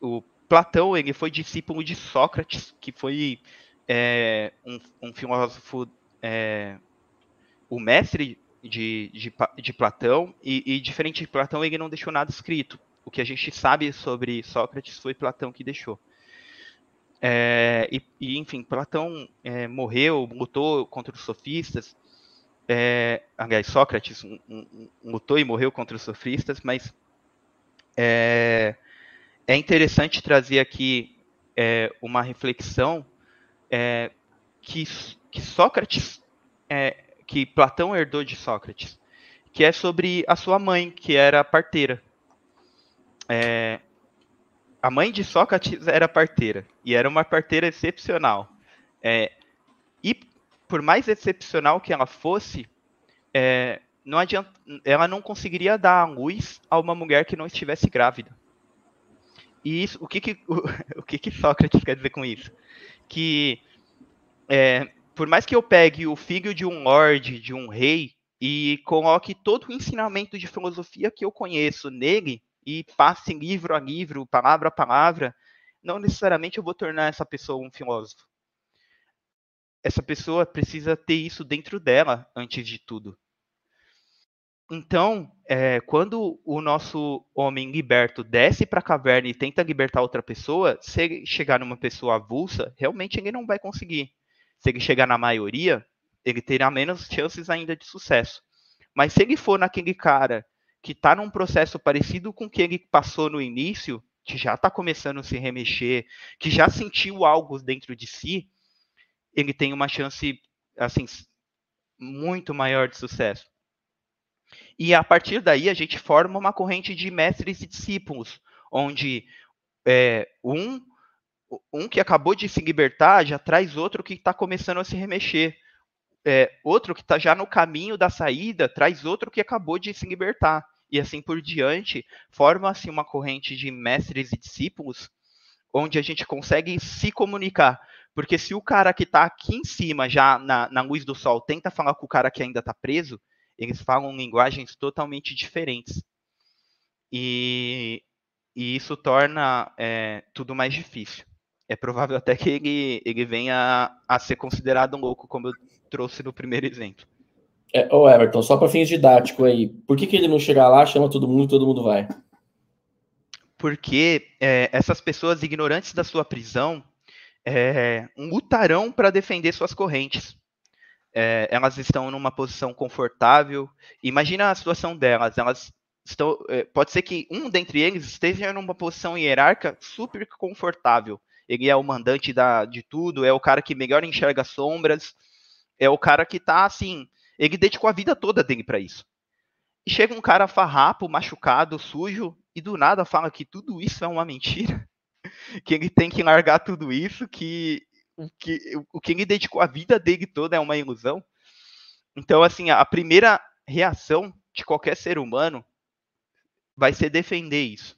o Platão ele foi discípulo de Sócrates, que foi é, um, um, filósofo, é, o mestre de, de, de Platão, e, e, diferente de Platão, ele não deixou nada escrito. O que a gente sabe sobre Sócrates foi Platão que deixou. É, e, e, enfim, Platão é, morreu, lutou contra os sofistas. É, aliás, Sócrates um, um, lutou e morreu contra os sofistas, mas é, é interessante trazer aqui é, uma reflexão é, que, que Sócrates, é, que Platão herdou de Sócrates, que é sobre a sua mãe, que era parteira. É, a mãe de Sócrates era parteira, e era uma parteira excepcional. É, e por mais excepcional que ela fosse, é, não adianta, ela não conseguiria dar luz a uma mulher que não estivesse grávida. E isso, o que que, o, o que, que Sócrates quer dizer com isso? Que é, por mais que eu pegue o filho de um lord, de um rei, e coloque todo o ensinamento de filosofia que eu conheço nele, e passe livro a livro, palavra a palavra, não necessariamente eu vou tornar essa pessoa um filósofo. Essa pessoa precisa ter isso dentro dela, antes de tudo. Então, é, quando o nosso homem liberto desce para a caverna e tenta libertar outra pessoa, se ele chegar numa pessoa avulsa, realmente ele não vai conseguir. Se ele chegar na maioria, ele terá menos chances ainda de sucesso. Mas se ele for naquele cara que está num processo parecido com o que ele passou no início, que já está começando a se remexer, que já sentiu algo dentro de si, ele tem uma chance assim muito maior de sucesso. E a partir daí a gente forma uma corrente de mestres e discípulos, onde é, um, um que acabou de se libertar já traz outro que está começando a se remexer. É, outro que está já no caminho da saída traz outro que acabou de se libertar. E assim por diante, forma-se uma corrente de mestres e discípulos, onde a gente consegue se comunicar. Porque se o cara que está aqui em cima, já na, na luz do sol, tenta falar com o cara que ainda está preso, eles falam linguagens totalmente diferentes. E, e isso torna é, tudo mais difícil. É provável até que ele, ele venha a ser considerado um louco, como eu trouxe no primeiro exemplo. É, ô Everton, só para fins didáticos aí, por que, que ele não chega lá, chama todo mundo e todo mundo vai? Porque é, essas pessoas ignorantes da sua prisão é, lutarão para defender suas correntes é, elas estão numa posição confortável. Imagina a situação delas, elas estão, é, pode ser que um dentre eles esteja numa posição hierárquica super confortável. Ele é o mandante da, de tudo, é o cara que melhor enxerga sombras, é o cara que está assim, ele dedicou a vida toda dele para isso. E chega um cara farrapo, machucado, sujo, e do nada fala que tudo isso é uma mentira, que ele tem que largar tudo isso, que o que, o que ele dedicou a vida dele toda é uma ilusão. Então, assim, a primeira reação de qualquer ser humano vai ser defender isso.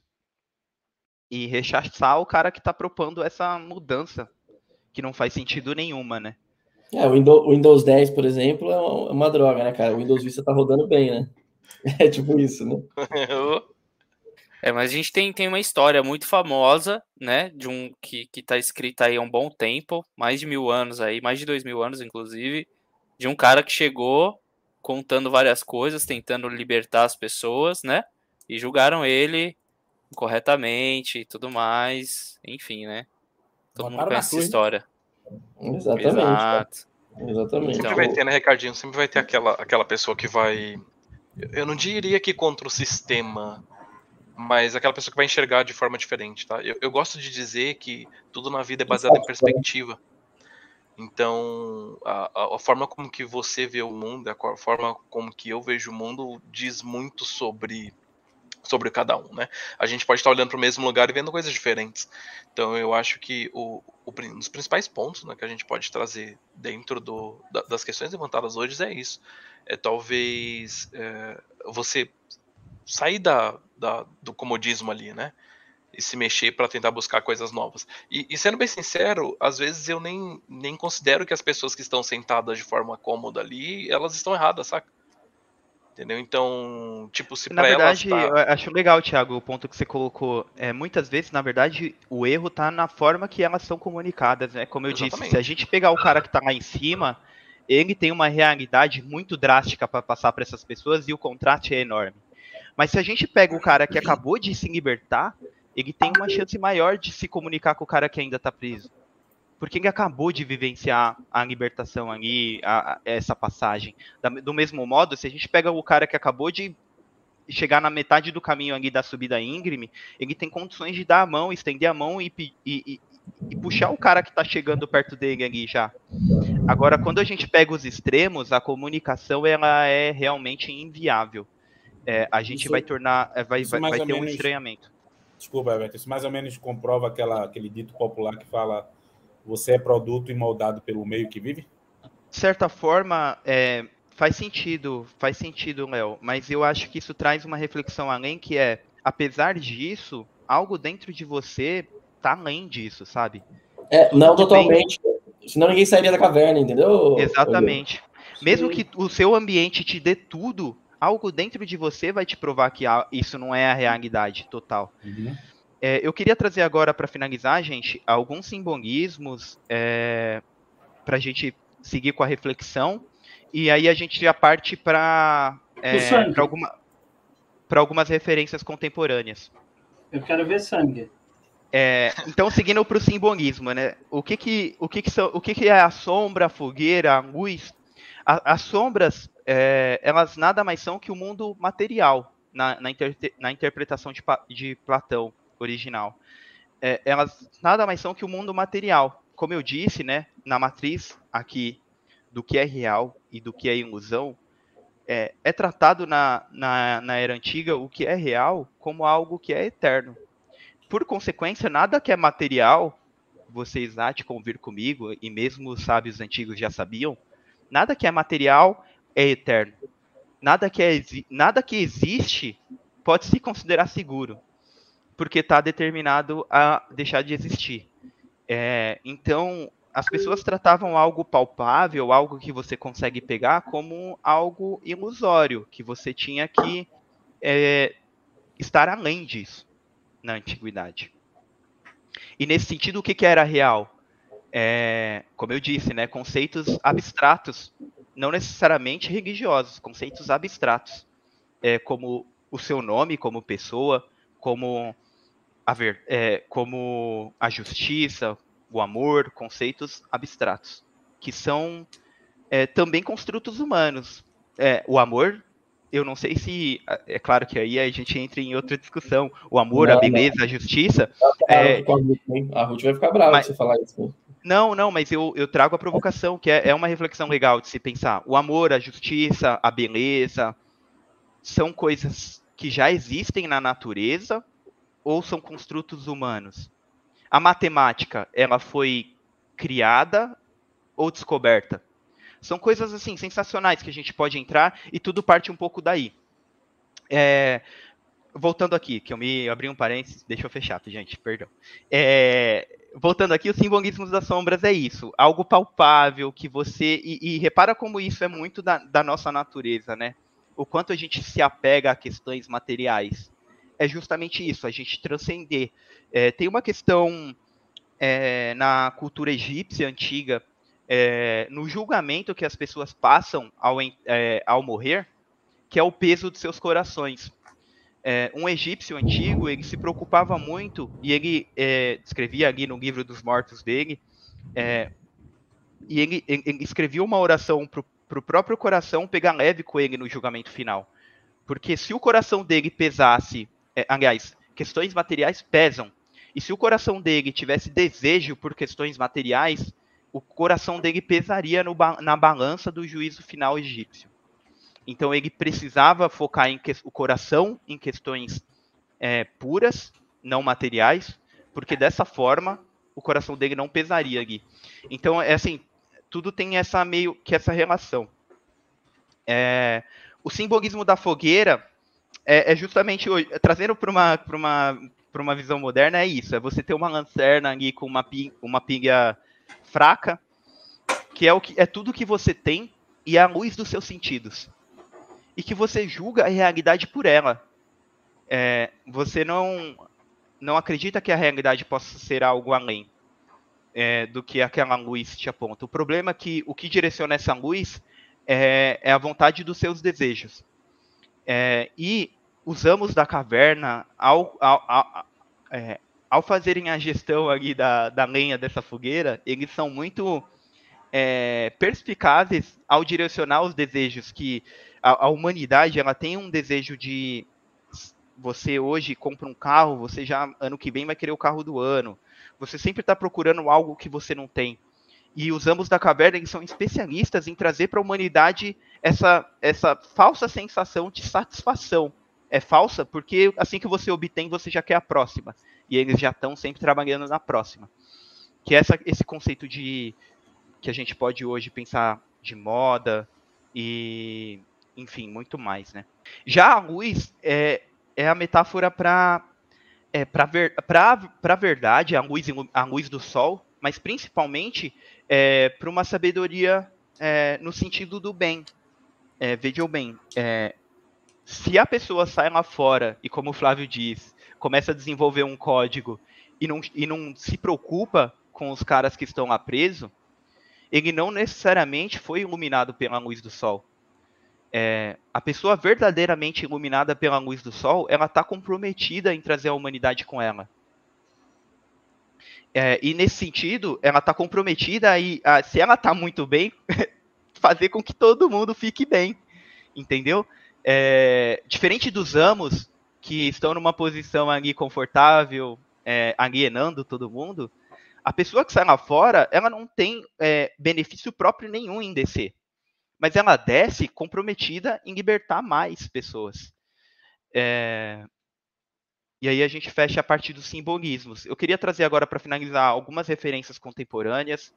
E rechaçar o cara que está propondo essa mudança, que não faz sentido nenhuma, né? É, o Windows 10, por exemplo, é uma, é uma droga, né, cara? O Windows Vista tá rodando bem, né? É tipo isso, né? É, mas a gente tem, tem uma história muito famosa, né? De um que, que tá escrita aí há um bom tempo, mais de mil anos aí, mais de dois mil anos, inclusive, de um cara que chegou contando várias coisas, tentando libertar as pessoas, né? E julgaram ele corretamente e tudo mais, enfim, né? Todo mundo conhece essa história. Exatamente. Exato. Exatamente. Sempre vai ter, né, Ricardinho? Sempre vai ter aquela, aquela pessoa que vai. Eu não diria que contra o sistema mas aquela pessoa que vai enxergar de forma diferente, tá? Eu, eu gosto de dizer que tudo na vida é baseado em perspectiva. Então, a, a, forma como que você vê o mundo, a forma como que eu vejo o mundo diz muito sobre sobre cada um, né? A gente pode estar olhando para o mesmo lugar e vendo coisas diferentes. Então, eu acho que o, o um dos principais pontos né, que a gente pode trazer dentro do, da, das questões levantadas hoje é isso. É talvez é, você sair da, da, do comodismo ali, né? E se mexer para tentar buscar coisas novas. E, e, sendo bem sincero, às vezes eu nem, nem considero que as pessoas que estão sentadas de forma cômoda ali, elas estão erradas, saca? Entendeu? Então, tipo, se Na pra verdade, elas tá... eu acho legal, Thiago, o ponto que você colocou. É, muitas vezes, na verdade, o erro tá na forma que elas são comunicadas, né? Como eu disse, Exatamente. se a gente pegar o cara que tá lá em cima, ele tem uma realidade muito drástica para passar para essas pessoas e o contraste é enorme. Mas se a gente pega o cara que acabou de se libertar, ele tem uma chance maior de se comunicar com o cara que ainda tá preso. Porque ele acabou de vivenciar a libertação ali, a- a- essa passagem. Da- do mesmo modo, se a gente pega o cara que acabou de chegar na metade do caminho ali da subida íngreme, ele tem condições de dar a mão, estender a mão e, e- e- e puxar o cara que tá chegando perto dele ali já. Agora, quando a gente pega os extremos, a comunicação ela é realmente inviável. É, a gente Isso- vai tornar, é, vai, vai, vai ter um menos- estranhamento. Desculpa, Everton, isso mais ou menos comprova aquela, aquele dito popular que fala você é produto e moldado pelo meio que vive? De certa forma, é, faz sentido, faz sentido, Léo, mas eu acho que isso traz uma reflexão além que é, apesar disso, algo dentro de você tá além disso, sabe? É, não Tudo totalmente. Senão ninguém sairia da caverna, entendeu? Exatamente. Mesmo Sim. que o seu ambiente te dê tudo, algo dentro de você vai te provar que isso não é a realidade total. É, eu queria trazer agora, para finalizar, gente, alguns simbolismos é, para a gente seguir com a reflexão. E aí a gente já parte para sangue. alguma, pra algumas referências contemporâneas. Eu quero ver sangue. É, então, seguindo para o simbolismo, né? O que que, o que, que, são, o que, que é a sombra, a fogueira, a luz? A- as sombras, é, elas nada mais são que o mundo material na, na, inter- na interpretação de, de Platão original. É, elas nada mais são que o mundo material. Como eu disse, né? Na matriz aqui do que é real e do que é ilusão, é, é tratado na, na, na era antiga o que é real como algo que é eterno por consequência, nada que é material, vocês há de convir comigo, e mesmo os sábios antigos já sabiam, nada que é material é eterno. Nada que, é, nada que existe pode se considerar seguro, porque está determinado a deixar de existir. É, então, as pessoas tratavam algo palpável, algo que você consegue pegar, como algo ilusório, que você tinha que é, estar além disso na antiguidade. E nesse sentido, o que, que era real? É, como eu disse, né, conceitos abstratos, não necessariamente religiosos, conceitos abstratos, é, como o seu nome como pessoa, como a, ver, é, como a justiça, o amor, conceitos abstratos, que são é, também construtos humanos. É, o amor eu não sei se. É claro que aí a gente entra em outra discussão. O amor, Não, a beleza, a justiça. Ah, É, a Ruth, vai ficar brava Mas- se falar isso. né? não, não, mas eu, eu trago a provocação, que é, é uma reflexão legal de se pensar. O amor, a justiça, a beleza, são coisas que já existem na natureza ou são construtos humanos? A matemática, ela foi criada ou descoberta? São coisas assim sensacionais que a gente pode entrar e tudo parte um pouco daí. É, voltando aqui, que eu me abri um parênteses, deixa eu fechar, gente, perdão. É, voltando aqui, os simbolismos das sombras é isso, algo palpável que você e, e repara como isso é muito da, da nossa natureza, né? O quanto a gente se apega a questões materiais é justamente isso, a gente transcender. É, tem uma questão é, na cultura egípcia antiga, é, no julgamento que as pessoas passam ao, é, ao morrer, que é o peso dos seus corações. É, um egípcio antigo, ele se preocupava muito, e ele escrevia ali no livro dos mortos dele, e ele- ele escrevia uma oração para o próprio coração pegar leve com ele no julgamento final. Porque se o coração dele pesasse, é, aliás, questões materiais pesam, e se o coração dele tivesse desejo por questões materiais, o coração dele pesaria no na balança do juízo final egípcio. Então ele precisava focar em que- o coração em questões é, puras, não materiais, porque dessa forma o coração dele não pesaria ali. Então é assim, tudo tem essa meio que essa relação. É, o simbolismo da fogueira é, é justamente hoje, trazendo para uma, uma, uma visão moderna é isso, é você ter uma lanterna ali com uma, pi- uma pilha fraca, que é o que é tudo que você tem e é a luz dos seus sentidos. e que você julga a realidade por ela. É, você não, não acredita que a realidade possa ser algo além é, do que aquela luz te aponta. O problema é que o que direciona essa luz é, é a vontade dos seus desejos. É, e usamos da caverna, ao, ao, ao, é, ao, fazerem a gestão ali da, da lenha dessa fogueira, eles são muito é, perspicazes ao direcionar os desejos que a, a, humanidade ela tem um desejo de você hoje compra um carro, você já ano que vem vai querer o carro do ano. Você sempre está procurando algo que você não tem. E os Ambos da Caverna eles são especialistas em trazer para a humanidade essa, essa falsa sensação de satisfação. É falsa porque assim que você obtém, você já quer a próxima. E eles já estão sempre trabalhando na próxima. Que é essa, esse conceito de que a gente pode hoje pensar de moda e, enfim, muito mais, né? Já a luz é, é a metáfora para é, para ver, a verdade, a luz, a luz do sol, mas principalmente é, para uma sabedoria é, no sentido do bem. É, veja o bem, é, se a pessoa sai lá fora e, como o Flávio diz, começa a desenvolver um código e não, e não se preocupa com os caras que estão lá presos, ele não necessariamente foi iluminado pela luz do sol. É, a pessoa verdadeiramente iluminada pela luz do sol, ela está comprometida em trazer a humanidade com ela. É, e nesse sentido, ela está comprometida aí, se ela está muito bem, fazer com que todo mundo fique bem, entendeu? É, diferente dos amos que estão numa posição ali confortável, é, alienando todo mundo, a pessoa que sai lá fora, ela não tem é, benefício próprio nenhum em descer. Mas ela desce comprometida em libertar mais pessoas. É... E aí a gente fecha a partir dos simbolismos. Eu queria trazer agora para finalizar algumas referências contemporâneas.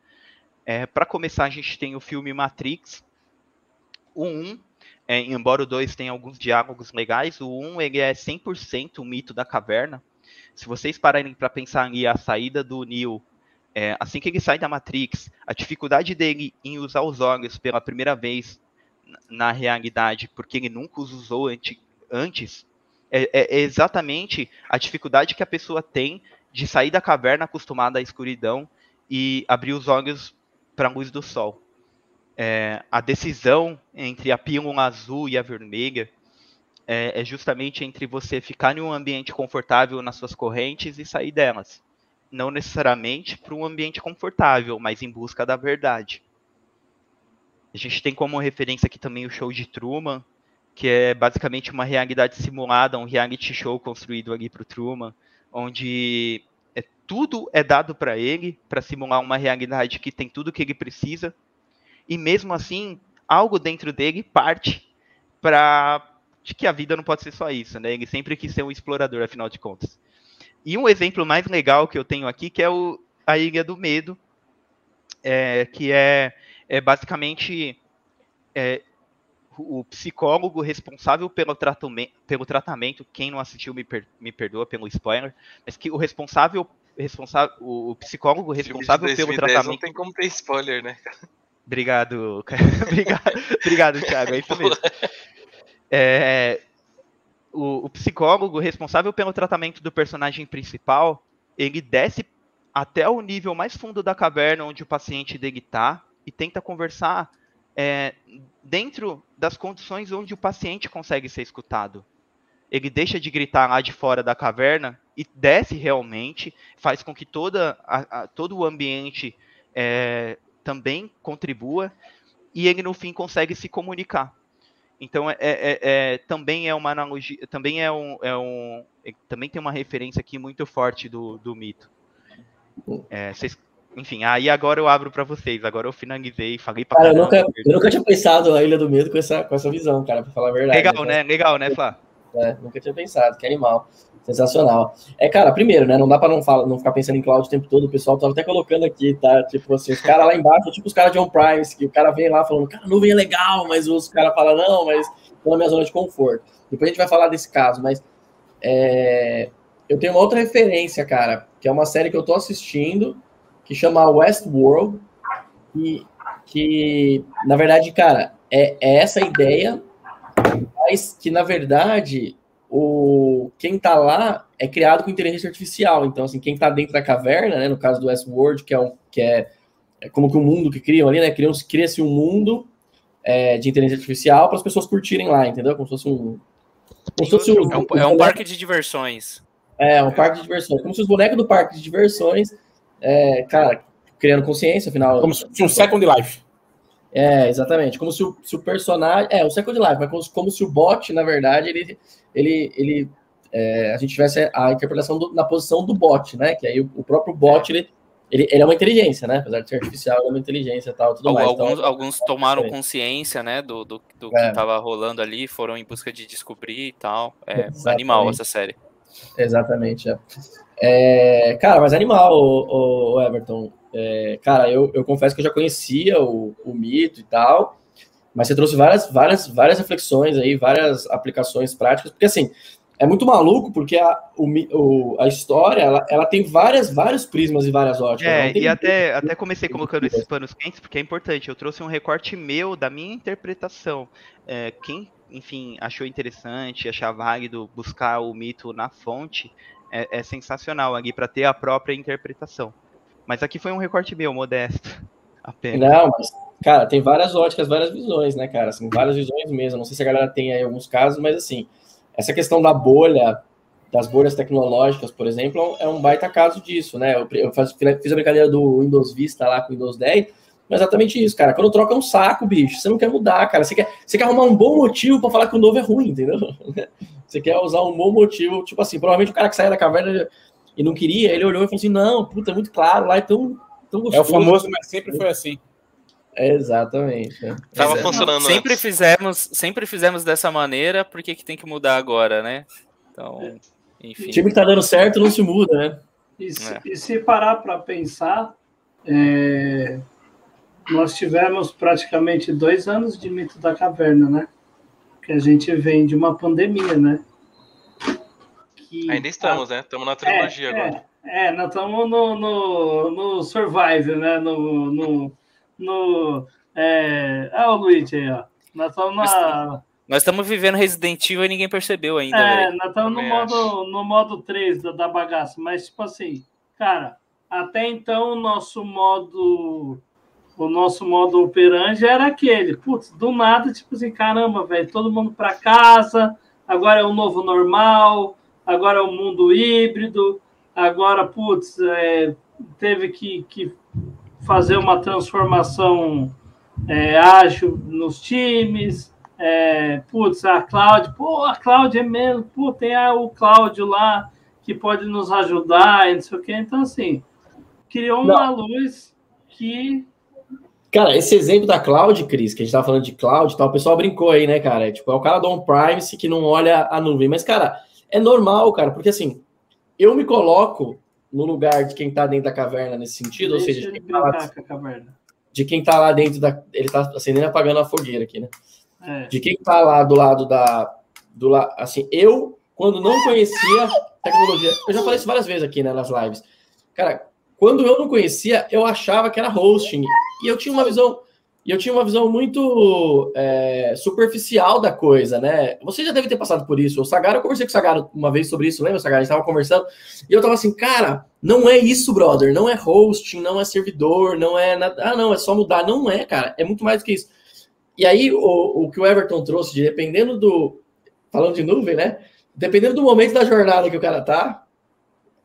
É, para começar, a gente tem o filme Matrix. O 1, é, embora o 2 tenha alguns diálogos legais, o 1 ele é 100% o mito da caverna. Se vocês pararem para pensar ali a saída do Neo é, assim que ele sai da Matrix, a dificuldade dele em usar os olhos pela primeira vez na realidade, porque ele nunca os usou antes, é, é, exatamente a dificuldade que a pessoa tem de sair da caverna acostumada à escuridão e abrir os olhos para a luz do sol. É, a decisão entre a pílula azul e a vermelha é, é justamente entre você ficar em um ambiente confortável nas suas correntes e sair delas não necessariamente para um ambiente confortável, mas em busca da verdade. A gente tem como referência aqui também o show de Truman, que é basicamente uma realidade simulada, um reality show construído ali para o Truman, onde é, tudo é dado para ele para simular uma realidade que tem tudo que ele precisa, e mesmo assim, algo dentro dele parte para de que a vida não pode ser só isso, né? Ele sempre quis ser um explorador, afinal de contas. E um exemplo mais legal que eu tenho aqui, que é o, a Ilha do Medo, é, que é, é basicamente é, o psicólogo responsável pelo tratamento, pelo tratamento, quem não assistiu me, per, me perdoa pelo spoiler, mas que o responsável, responsável o psicólogo responsável pelo 2010 tratamento... Não tem como ter spoiler, né? Obrigado, obrigado, obrigado, Thiago, é isso mesmo. É, o, o psicólogo responsável pelo tratamento do personagem principal, ele desce até o nível mais fundo da caverna onde o paciente dele está e tenta conversar é, dentro das condições onde o paciente consegue ser escutado. Ele deixa de gritar lá de fora da caverna e desce realmente, faz com que toda a, a, todo o ambiente é, também contribua e ele no fim consegue se comunicar. Então é, é, é, também é uma analogia, também é um, é um é, também tem uma referência aqui muito forte do, do mito. É, enfim, aí agora eu abro para vocês. Agora eu finalizei, falei para. Cara, eu nunca, eu nunca tinha pensado na Ilha do Medo com essa, com essa visão, cara, para falar a verdade. Legal, né? Legal, né, Flá? É, nunca tinha pensado, que animal. Sensacional. É, cara, primeiro, né? Não dá para não, falar, não ficar pensando em cloud o tempo todo. O pessoal tá até colocando aqui, tá? Tipo assim, os caras lá embaixo, tipo os caras de on-primes, que o cara vem lá falando, cara, nuvem é legal, mas os caras falam, não, mas tô na minha zona de conforto. Depois a gente vai falar desse caso, mas é, eu tenho uma outra referência, cara, que é uma série que eu tô assistindo, que chama Westworld, e que, na verdade, cara, é, é essa ideia mas que na verdade o quem tá lá é criado com inteligência artificial. Então, assim, quem tá dentro da caverna, né, no caso do S-Word, que é um que é, é como que o um mundo que criam ali, né? Criam, cria-se um mundo é, de inteligência artificial para as pessoas curtirem lá, entendeu? Como se fosse um. Como se fosse um, é um, é um parque de diversões. É, um parque de diversões. Como se os bonecos do parque de diversões, é, cara, criando consciência, afinal. Como se fosse um Second Life. É, exatamente. Como se o, se o personagem. É, o Second Life, mas como, como, se o bot, na verdade, ele. ele, ele é, a gente tivesse a interpretação do, na posição do bot, né? Que aí o, o próprio bot, ele, ele, ele, é uma inteligência, né? Apesar de ser artificial, ele é uma inteligência e tal, tudo alguns, mais. Então, alguns tomaram consciência, né, do, do, do é. que estava rolando ali, foram em busca de descobrir e tal. É Exatamente. animal essa série. Exatamente, é. é cara, mas animal, o, o Everton. É, cara, eu, eu confesso que eu já conhecia o, o mito e tal, mas você trouxe várias, várias, várias reflexões aí, várias aplicações práticas, porque assim, é muito maluco porque a, o, a história ela, ela tem várias, vários prismas e várias óticas. É, e até, até comecei colocando esses panos quentes porque é importante. Eu trouxe um recorte meu da minha interpretação. É, quem, enfim, achou interessante, achar válido buscar o mito na fonte, é, é sensacional aqui para ter a própria interpretação. Mas aqui foi um recorte meu, modesto. Apenas. Não, mas, cara, tem várias óticas, várias visões, né, cara? Assim, várias visões mesmo. Não sei se a galera tem aí alguns casos, mas assim essa questão da bolha, das bolhas tecnológicas, por exemplo, é um baita caso disso, né? Eu, faz, fiz a brincadeira do Windows Vista lá com o Windows 10, mas é exatamente isso, cara. Quando troca é um saco, bicho, você não quer mudar, cara. Você quer, você quer arrumar um bom motivo para falar que o novo é ruim, entendeu? Você quer usar um bom motivo, tipo assim, provavelmente o cara que saiu da caverna e não queria, ele olhou e falou assim: não, puta, é muito claro, lá é tão, tão gostoso. É o famoso, mas sempre foi assim. Exatamente. É. Tava é, funcionando. Sempre antes. fizemos, sempre fizemos dessa maneira, por que, que tem que mudar agora, né? Então, enfim. O time que tá dando certo não se muda, né? E se, é. e se parar para pensar, é, nós tivemos praticamente dois anos de mito da caverna, né? Que a gente vem de uma pandemia, né? Que, Ainda estamos, né? Estamos na trilogia é, agora. É, é nós estamos no, no, no Survive, né? No, no, no. É... Ah, o Luigi aí, ó. Nós estamos na. Nós estamos vivendo Resident Evil e ninguém percebeu ainda. É, véio. nós estamos no modo, no modo 3 da, da bagaça. Mas, tipo assim, cara, até então o nosso modo. O nosso modo operante era aquele. Putz, do nada, tipo assim, caramba, velho, todo mundo para casa, agora é o novo normal, agora é o mundo híbrido, agora, putz, é, teve que, que fazer uma transformação é, ágil nos times. É, putz, a Cláudia, pô, a Cláudia é mesmo, pô, tem a, o Cláudio lá que pode nos ajudar e não sei o quê. Então, assim, criou uma não. luz que. Cara, esse exemplo da Cloud, Cris, que a gente tava falando de Cloud tal, o pessoal brincou aí, né, cara? É, tipo, é o cara do on-premise que não olha a nuvem. Mas, cara, é normal, cara, porque assim, eu me coloco no lugar de quem está dentro da caverna nesse sentido, Deixa ou seja, de quem, tá lá, de quem tá lá dentro da. Ele está acendendo e apagando a fogueira aqui, né? É. De quem está lá do lado da. Do la, assim, eu, quando não conhecia tecnologia, eu já falei isso várias vezes aqui né, nas lives. Cara, quando eu não conhecia, eu achava que era hosting. E eu tinha uma visão e eu tinha uma visão muito é, superficial da coisa, né? Você já deve ter passado por isso. O Sagara, eu conversei com o Sagara uma vez sobre isso, lembra, Sagara? A gente estava conversando e eu tava assim, cara, não é isso, brother. Não é hosting, não é servidor, não é nada. Ah, não, é só mudar. Não é, cara. É muito mais do que isso. E aí, o, o que o Everton trouxe, de, dependendo do. Falando de nuvem, né? Dependendo do momento da jornada que o cara tá,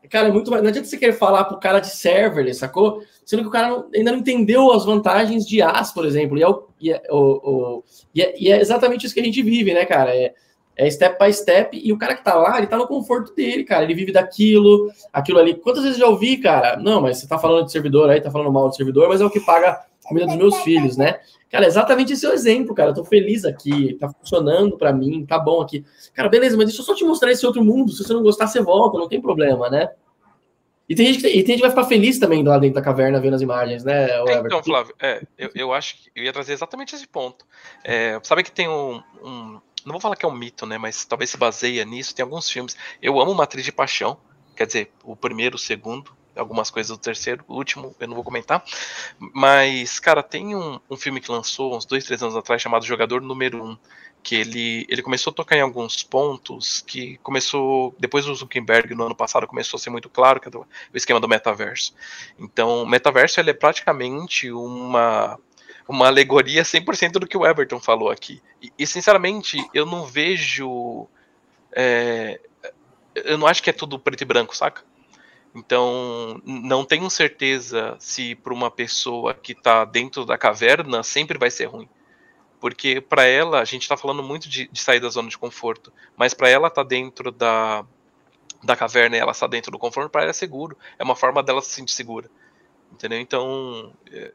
Cara, é muito mais. Não adianta você querer falar pro cara de server, sacou? Sendo que o cara ainda não entendeu as vantagens de AS, por exemplo. E é, o, e, é, o, o, e, é, e é, exatamente isso que a gente vive, né, cara? É, é step by step, e o cara que tá lá, ele tá no conforto dele, cara. Ele vive daquilo, aquilo ali. Quantas vezes já ouvi, cara? Não, mas você tá falando de servidor aí, tá falando mal de servidor, mas é o que paga a comida dos meus filhos, né? Cara, exatamente esse é o exemplo, cara. Eu tô feliz aqui, tá funcionando para mim, tá bom aqui. Cara, beleza, mas deixa eu só te mostrar esse outro mundo. Se você não gostar, você volta, não tem problema, né? E tem gente que, tem gente que vai ficar feliz também lá dentro da caverna vendo as imagens, né? É, então, Flávio, é, eu, eu acho que eu ia trazer exatamente esse ponto. É, sabe que tem um, um, Não vou falar que é um mito, né? Mas talvez se baseia nisso. Tem alguns filmes. Eu amo Matriz de Paixão. Quer dizer, o primeiro, o segundo algumas coisas do terceiro, o último eu não vou comentar. Mas, cara, tem um, um filme que lançou uns dois, três anos atrás chamado Jogador Número 1, que ele, ele começou a tocar em alguns pontos que começou, depois do Zuckerberg no ano passado começou a ser muito claro que é do, o esquema do metaverso. Então, o metaverso ele é praticamente uma uma alegoria 100% do que o Everton falou aqui. E, e sinceramente, eu não vejo é, eu não acho que é tudo preto e branco, saca? Então, não tenho certeza se para uma pessoa que está dentro da caverna sempre vai ser ruim. Porque para ela, a gente está falando muito de, de, sair da zona de conforto, mas para ela tá dentro da, da caverna e ela estar tá dentro do conforto, para ela é seguro. É uma forma dela se sentir segura. Entendeu? Então, é,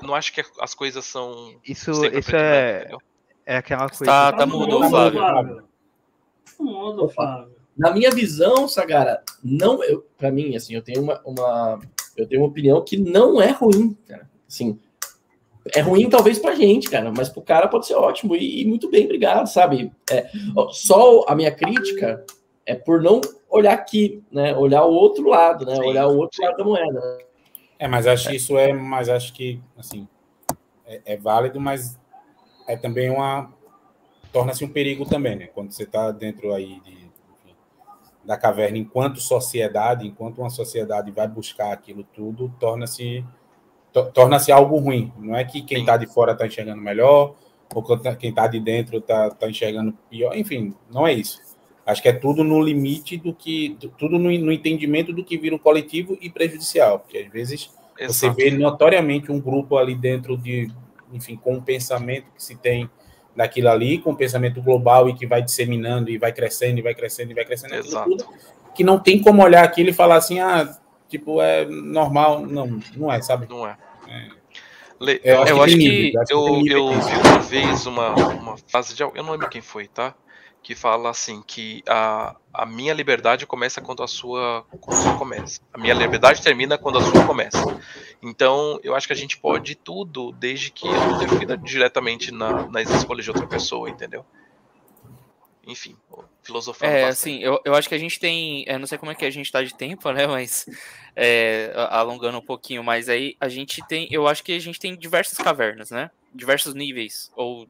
eu não acho que as coisas são. Isso, isso é, é aquela coisa. Tá, tá mudo, Flávio. Mudo, Flávio. Na minha visão, Sagara, não, eu, para mim, assim, eu tenho uma, uma, eu tenho uma opinião que não é ruim, cara. Assim, é ruim talvez pra gente, cara, mas pro cara pode ser ótimo e, e muito bem, obrigado, sabe? É, só a minha crítica é por não olhar aqui, né? Olhar o outro lado, né? Sim, olhar o outro sim. lado da moeda. É, mas acho que isso é, mas acho que assim é, é válido, mas é também uma torna-se um perigo também, né? Quando você está dentro aí de da caverna enquanto sociedade, enquanto uma sociedade vai buscar aquilo tudo, torna-se torna-se algo ruim. Não é que quem está de fora está enxergando melhor, ou quem está de dentro está tá enxergando pior. Enfim, não é isso. Acho que é tudo no limite do que. Tudo no, no entendimento do que vira um coletivo e prejudicial. Porque às vezes Exato. você vê notoriamente um grupo ali dentro de. Enfim, com um pensamento que se tem daquilo ali, com o pensamento global e que vai disseminando e vai crescendo e vai crescendo e vai crescendo. Exato. Tudo, que não tem como olhar aquilo e falar assim, ah, tipo, é normal. Não, não é, sabe? Não é. é. Eu, acho, eu que, acho que, eu, eu vi uma vez uma, uma frase de eu não lembro quem foi, tá? Que fala assim que a, a minha liberdade começa quando a sua, quando a sua começa. A minha liberdade termina quando a sua começa. Então, eu acho que a gente pode tudo desde que eu não interfira diretamente na, nas escolhas de outra pessoa, entendeu? Enfim, filosofando É, bastante. assim, eu, eu acho que a gente tem, eu não sei como é que a gente tá de tempo, né, mas é, alongando um pouquinho, mas aí a gente tem, eu acho que a gente tem diversas cavernas, né? Diversos níveis, ou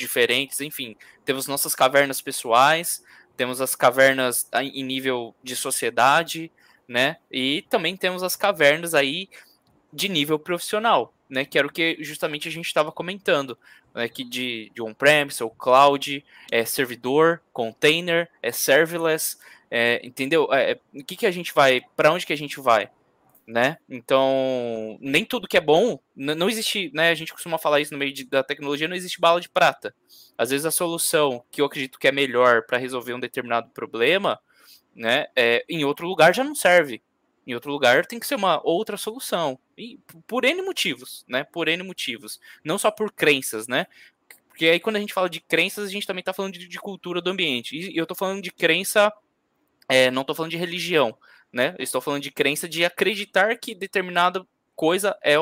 diferentes, enfim. Temos nossas cavernas pessoais, temos as cavernas em nível de sociedade, né? E também temos as cavernas aí de nível profissional, né? Que era o que justamente a gente estava comentando, né? Que de, de on-premise ou cloud, é servidor, container, é serverless, é, entendeu? É, é o que, que a gente vai, para onde que a gente vai? Né? Então, nem tudo que é bom, não existe, né? A gente costuma falar isso no meio de, da tecnologia, não existe bala de prata. Às vezes a solução que eu acredito que é melhor para resolver um determinado problema, né? É, em outro lugar já não serve. Em outro lugar tem que ser uma outra solução. E por N motivos, né? Por N motivos. Não só por crenças, né? Porque aí quando a gente fala de crenças, a gente também está falando de, de, cultura do ambiente. E eu estou falando de crença, é, não estou falando de religião né? Eu estou falando de crença de acreditar que determinada coisa é,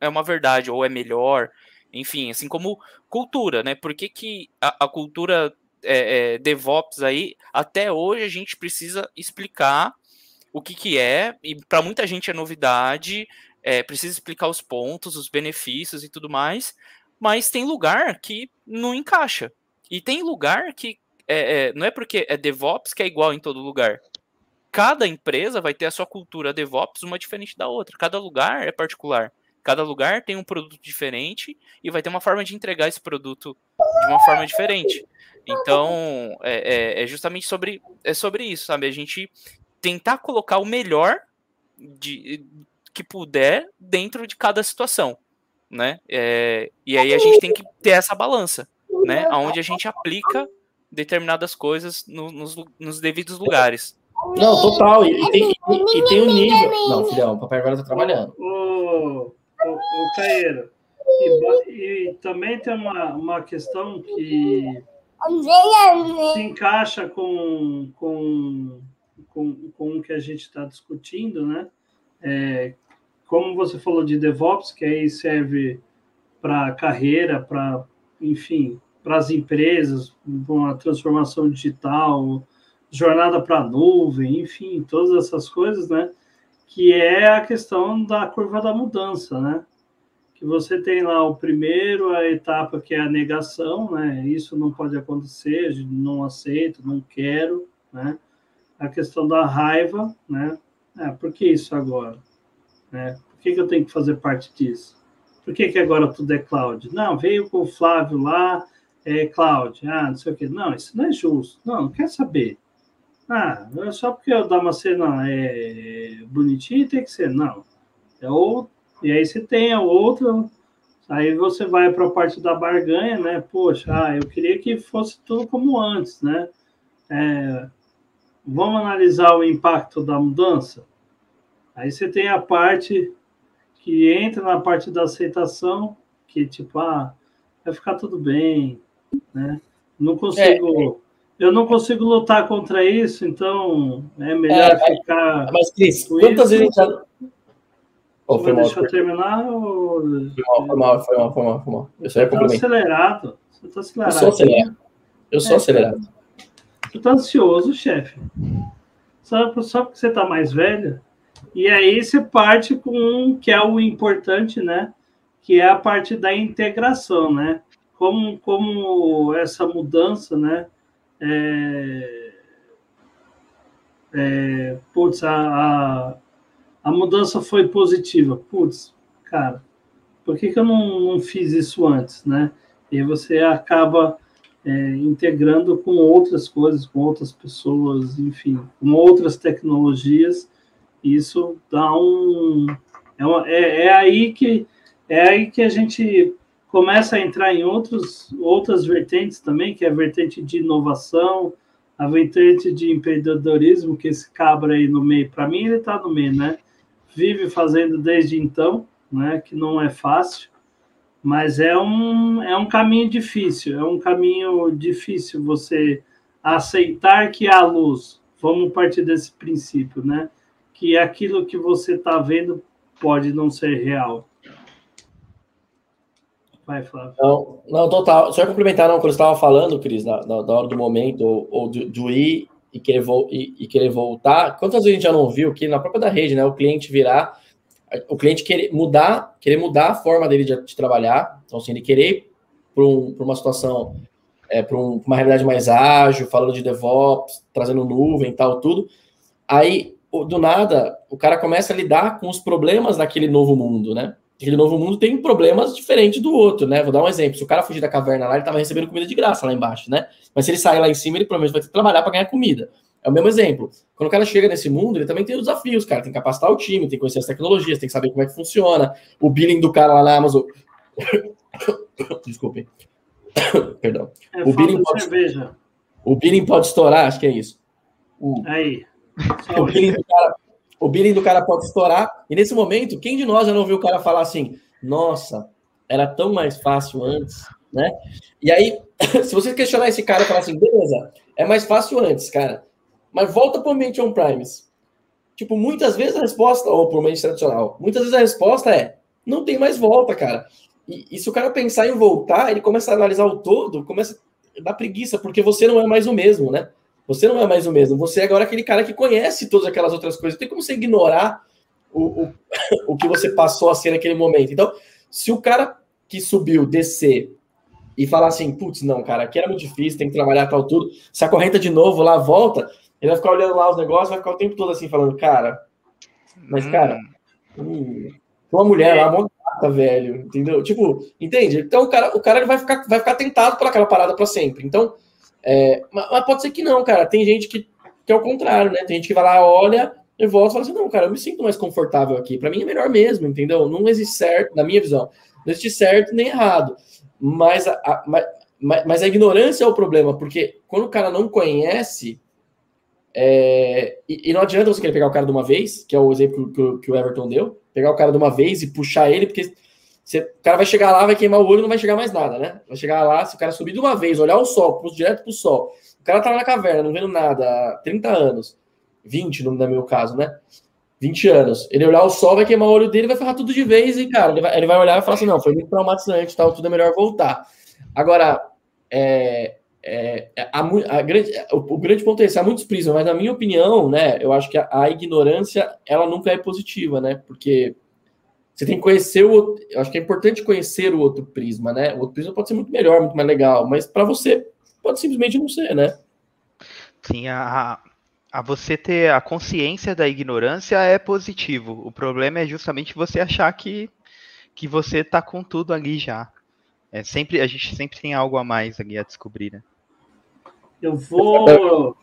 é uma verdade ou é melhor, enfim, assim como cultura, né? Por que, que a, a cultura é, é, DevOps aí, até hoje a gente precisa explicar o que, que é, e para muita gente é novidade, é, precisa explicar os pontos, os benefícios e tudo mais, mas tem lugar que não encaixa. E tem lugar que é, é, não é porque é DevOps que é igual em todo lugar cada empresa vai ter a sua cultura DevOps uma diferente da outra. Cada lugar é particular. Cada lugar tem um produto diferente e vai ter uma forma de entregar esse produto de uma forma diferente. Então, é, é, é justamente sobre, é sobre isso, sabe? A gente tentar colocar o melhor de, que puder dentro de cada situação, né? É, e aí a gente tem que ter essa balança, né? Onde a gente aplica determinadas coisas no, nos, nos devidos lugares. Não, total. E, e, tem, e, e, tem um nível. Não, filhão, o papai agora tá trabalhando. O, o, o Caeiro. E, e, também tem uma, uma questão que se encaixa com, com, com, com o que a gente está discutindo, né? É, como você falou de DevOps, que aí serve para carreira, para, enfim, para as empresas, uma transformação digital, jornada para a nuvem, enfim, todas essas coisas, né? Que é a questão da curva da mudança, né? que você tem lá o primeiro, a etapa que é a negação, né? Isso não pode acontecer, não aceito, não quero, né? A questão da raiva, né? É, por que isso agora? Né? Por que, que eu tenho que fazer parte disso? Por que, que agora tudo é cloud? Não, veio com o Flávio lá, é cloud, ah, não sei o quê. Não, isso não é justo. Não, não quer saber. Ah, é só porque o Damasceno é bonitinho tem que ser. Não. É outro e aí você tem a outra, aí você vai para a parte da barganha, né? Poxa, ah, eu queria que fosse tudo como antes, né? É, vamos analisar o impacto da mudança? Aí você tem a parte que entra na parte da aceitação, que tipo, ah, vai ficar tudo bem, né? Não consigo, é, eu não consigo lutar contra isso, então é melhor é, ficar. Mas, Cris, quantas vezes já, Oh, foi deixa eu terminar ou... Foi mal, foi mal, foi mal, foi mal. Eu só ia tá acelerado. Você tá acelerado. Eu sou acelerado. Eu sou é, acelerado. Tu tá ansioso, chefe. Só, só porque você tá mais velho. E aí você parte com um que é o importante, né? Que é a parte da integração, né? Como, como essa mudança, né? É, é, putz, a, a a mudança foi positiva. Putz, cara, por que, que eu não, não fiz isso antes, né? E você acaba é, integrando com outras coisas, com outras pessoas, enfim, com outras tecnologias. Isso dá um. É, uma, é, é, aí que é aí que a gente começa a entrar em outros, outras vertentes também, que é a vertente de inovação, a vertente de empreendedorismo, que esse cabra aí no meio, para mim ele está no meio, né? vive fazendo desde então, né, que não é fácil, mas é um, é um caminho difícil, é um caminho difícil você aceitar que há luz. Vamos partir desse princípio, né? Que aquilo que você está vendo pode não ser real. Vai, Flávio. Não, não total. Só complementar, não, quando você estava falando, Cris, da, da, da, hora do momento, ou, ou do, do ir e querer, e, e, querer voltar. Quantas vezes a gente já não viu que na própria da rede, né, o cliente virar, o cliente querer mudar, querer mudar a forma dele de, de trabalhar, então assim, ele querer para um, uma situação, é, para um, uma realidade mais ágil, falando de DevOps, trazendo nuvem e tal, tudo. Aí, do nada, o cara começa a lidar com os problemas daquele novo mundo, né? Aquele novo mundo tem problemas diferentes do outro, né? Vou dar um exemplo. Se o cara fugir da caverna lá, ele estava recebendo comida de graça lá embaixo, né? Mas se ele sair lá em cima, ele provavelmente vai ter que trabalhar para ganhar comida. É o mesmo exemplo. Quando o cara chega nesse mundo, ele também tem os desafios, cara. Tem que capacitar o time, tem que conhecer as tecnologias, tem que saber como é que funciona. O billing do cara lá na Amazon. Desculpe. Perdão. É o, billing pode... cerveja. o billing pode estourar, acho que é isso. Aí. o billing do cara o billing do cara pode estourar. E nesse momento, quem de nós já não ouviu o cara falar assim: nossa, era tão mais fácil antes, né? E aí, se você questionar esse cara e falar assim, beleza, é mais fácil antes, cara, mas volta para o ambiente on-premise. Tipo, muitas vezes a resposta, ou para o ambiente tradicional, muitas vezes a resposta é: não tem mais volta, cara. E, e se o cara pensar em voltar, ele começa a analisar o todo, começa a dar preguiça, porque você não é mais o mesmo, né? Você não é mais o mesmo. Você é agora aquele cara que conhece todas aquelas outras coisas. Tem como você ignorar o, o, o que você passou a ser naquele momento. Então, se o cara que subiu descer e falar assim, putz, não, cara, aqui era muito difícil, tem que trabalhar tal tudo, se acorrenta de novo lá, volta, ele vai ficar olhando lá os negócios, vai ficar o tempo todo assim, falando, cara, mas, hum. cara, hum, uma mulher lá, uma gata, velho, entendeu? Tipo, entende? Então o cara, o cara ele vai, ficar, vai ficar tentado por aquela parada para sempre. Então, é, mas, mas, pode ser que não, cara. Tem gente que, que é o contrário, né? Tem gente que vai lá, olha e volta e fala assim: não, cara, eu me sinto mais confortável aqui. Para mim é melhor mesmo, entendeu? Não existe certo, na minha visão, não existe certo nem errado. Mas a, a mas, mas, a ignorância é o problema, porque quando o cara não conhece. É, e, e, não adianta você querer pegar o cara de uma vez, que é o exemplo que, que o Everton deu, pegar o cara de uma vez e puxar ele, porque você, o cara vai chegar lá, vai queimar o olho não vai chegar mais nada, né? Vai chegar lá, se o cara subir de uma vez, olhar o sol, direto pro sol, o cara tá lá na caverna, não vendo nada há 30 anos, 20 no, meu caso, né? 20 anos. Ele olhar o sol, vai queimar o olho dele, vai ferrar tudo de vez, e, cara, ele vai, ele vai olhar e falar assim: não, foi muito traumatizante tal, tudo é melhor voltar. Agora, é, é, é a, a grande, o, o, grande ponto é esse: há muitos prismas, mas na minha opinião, né, eu acho que a, a ignorância, ela nunca é positiva, né? Porque você tem que conhecer o outro. Eu acho que é importante conhecer o outro prisma, né? O outro prisma pode ser muito melhor, muito mais legal, mas para você pode simplesmente não ser, né? Sim, a, a você ter a consciência da ignorância é positivo. O problema é justamente você achar que, que você tá com tudo ali já. É sempre a gente sempre tem algo a mais ali a descobrir, né? Eu vou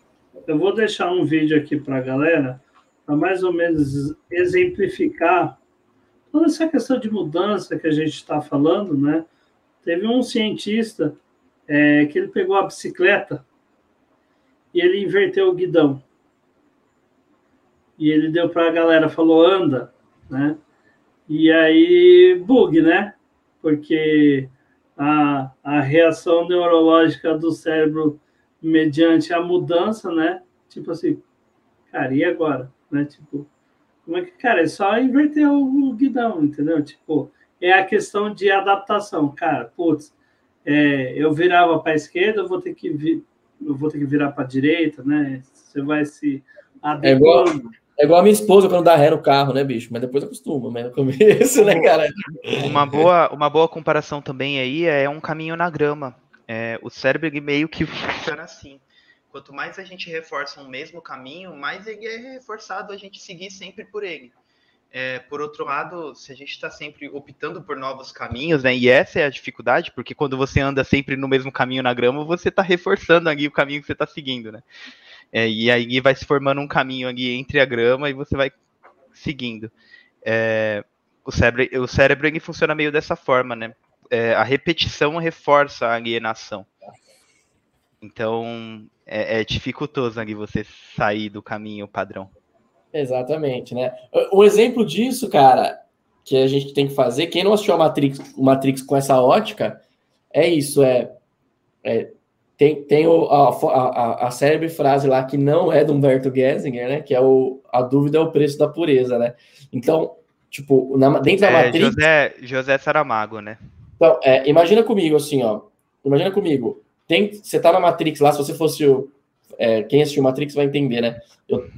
eu vou deixar um vídeo aqui para a galera para mais ou menos exemplificar toda essa questão de mudança que a gente está falando, né? Teve um cientista é, que ele pegou a bicicleta e ele inverteu o guidão. E ele deu para a galera, falou, anda, né? E aí, bug, né? Porque a, a reação neurológica do cérebro mediante a mudança, né? Tipo assim, cara, e agora? Né? Tipo, como é que, cara, é só inverter o, guidão, entendeu? Tipo, é a questão de adaptação, cara. Putz, é, eu virava para a esquerda, eu vou ter que vir, eu vou ter que virar para a direita, né? Você vai se adequando. É igual, é igual a minha esposa quando dá ré no carro, né, bicho? Mas depois acostuma, mas no começo, né, cara? Uma boa, uma boa comparação também aí é um caminho na grama. É, o cérebro meio que funciona assim. Quanto mais a gente reforça um mesmo caminho, mais ele é reforçado a gente seguir sempre por ele. É, por outro lado, se a gente está sempre optando por novos caminhos, né, e essa é a dificuldade, porque quando você anda sempre no mesmo caminho na grama, você está reforçando ali o caminho que você está seguindo, né? É, e aí vai se formando um caminho ali entre a grama e você vai seguindo. É, o cérebro, o cérebro ele funciona meio dessa forma, né? É, a repetição reforça a alienação. Então, é, é dificultoso ali você sair do caminho padrão. Exatamente, né? Um exemplo disso, cara, que a gente tem que fazer, quem não assistiu a Matrix, o Matrix com essa ótica, é isso, é, é tem, tem o, a, a, a célebre frase lá que não é do Humberto Gessinger, né? Que é o a dúvida é o preço da pureza, né? Então, tipo, na, dentro da é, Matrix... José, José Saramago, né? Então, é, imagina comigo, assim, ó. Imagina comigo. Tem, você tá na Matrix lá, se você fosse o. É, quem assistiu Matrix vai entender, né? Eu,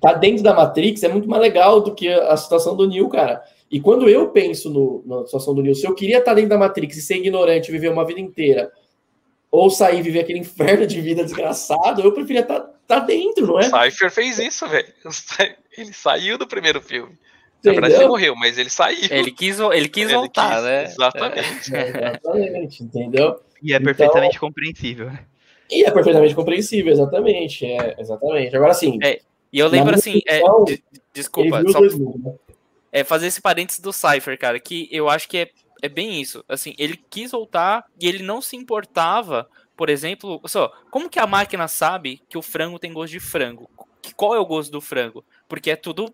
tá dentro da Matrix é muito mais legal do que a situação do Neo, cara. E quando eu penso no, na situação do Neo, se eu queria estar tá dentro da Matrix e ser ignorante, viver uma vida inteira, ou sair e viver aquele inferno de vida desgraçado, eu preferia estar tá, tá dentro, não é? Cypher fez isso, velho. Ele saiu do primeiro filme. Na verdade, ele morreu, mas ele saiu. Ele quis, ele quis ele voltar, quis, né? Exatamente. É, exatamente, entendeu? E é então, perfeitamente compreensível. E é perfeitamente compreensível, exatamente. É, exatamente. Agora sim. É, e eu lembro assim, é, desculpa, só, né? é, fazer esse parênteses do Cypher, cara, que eu acho que é, é bem isso. Assim, ele quis voltar e ele não se importava, por exemplo, só, como que a máquina sabe que o frango tem gosto de frango? Qual é o gosto do frango? Porque é tudo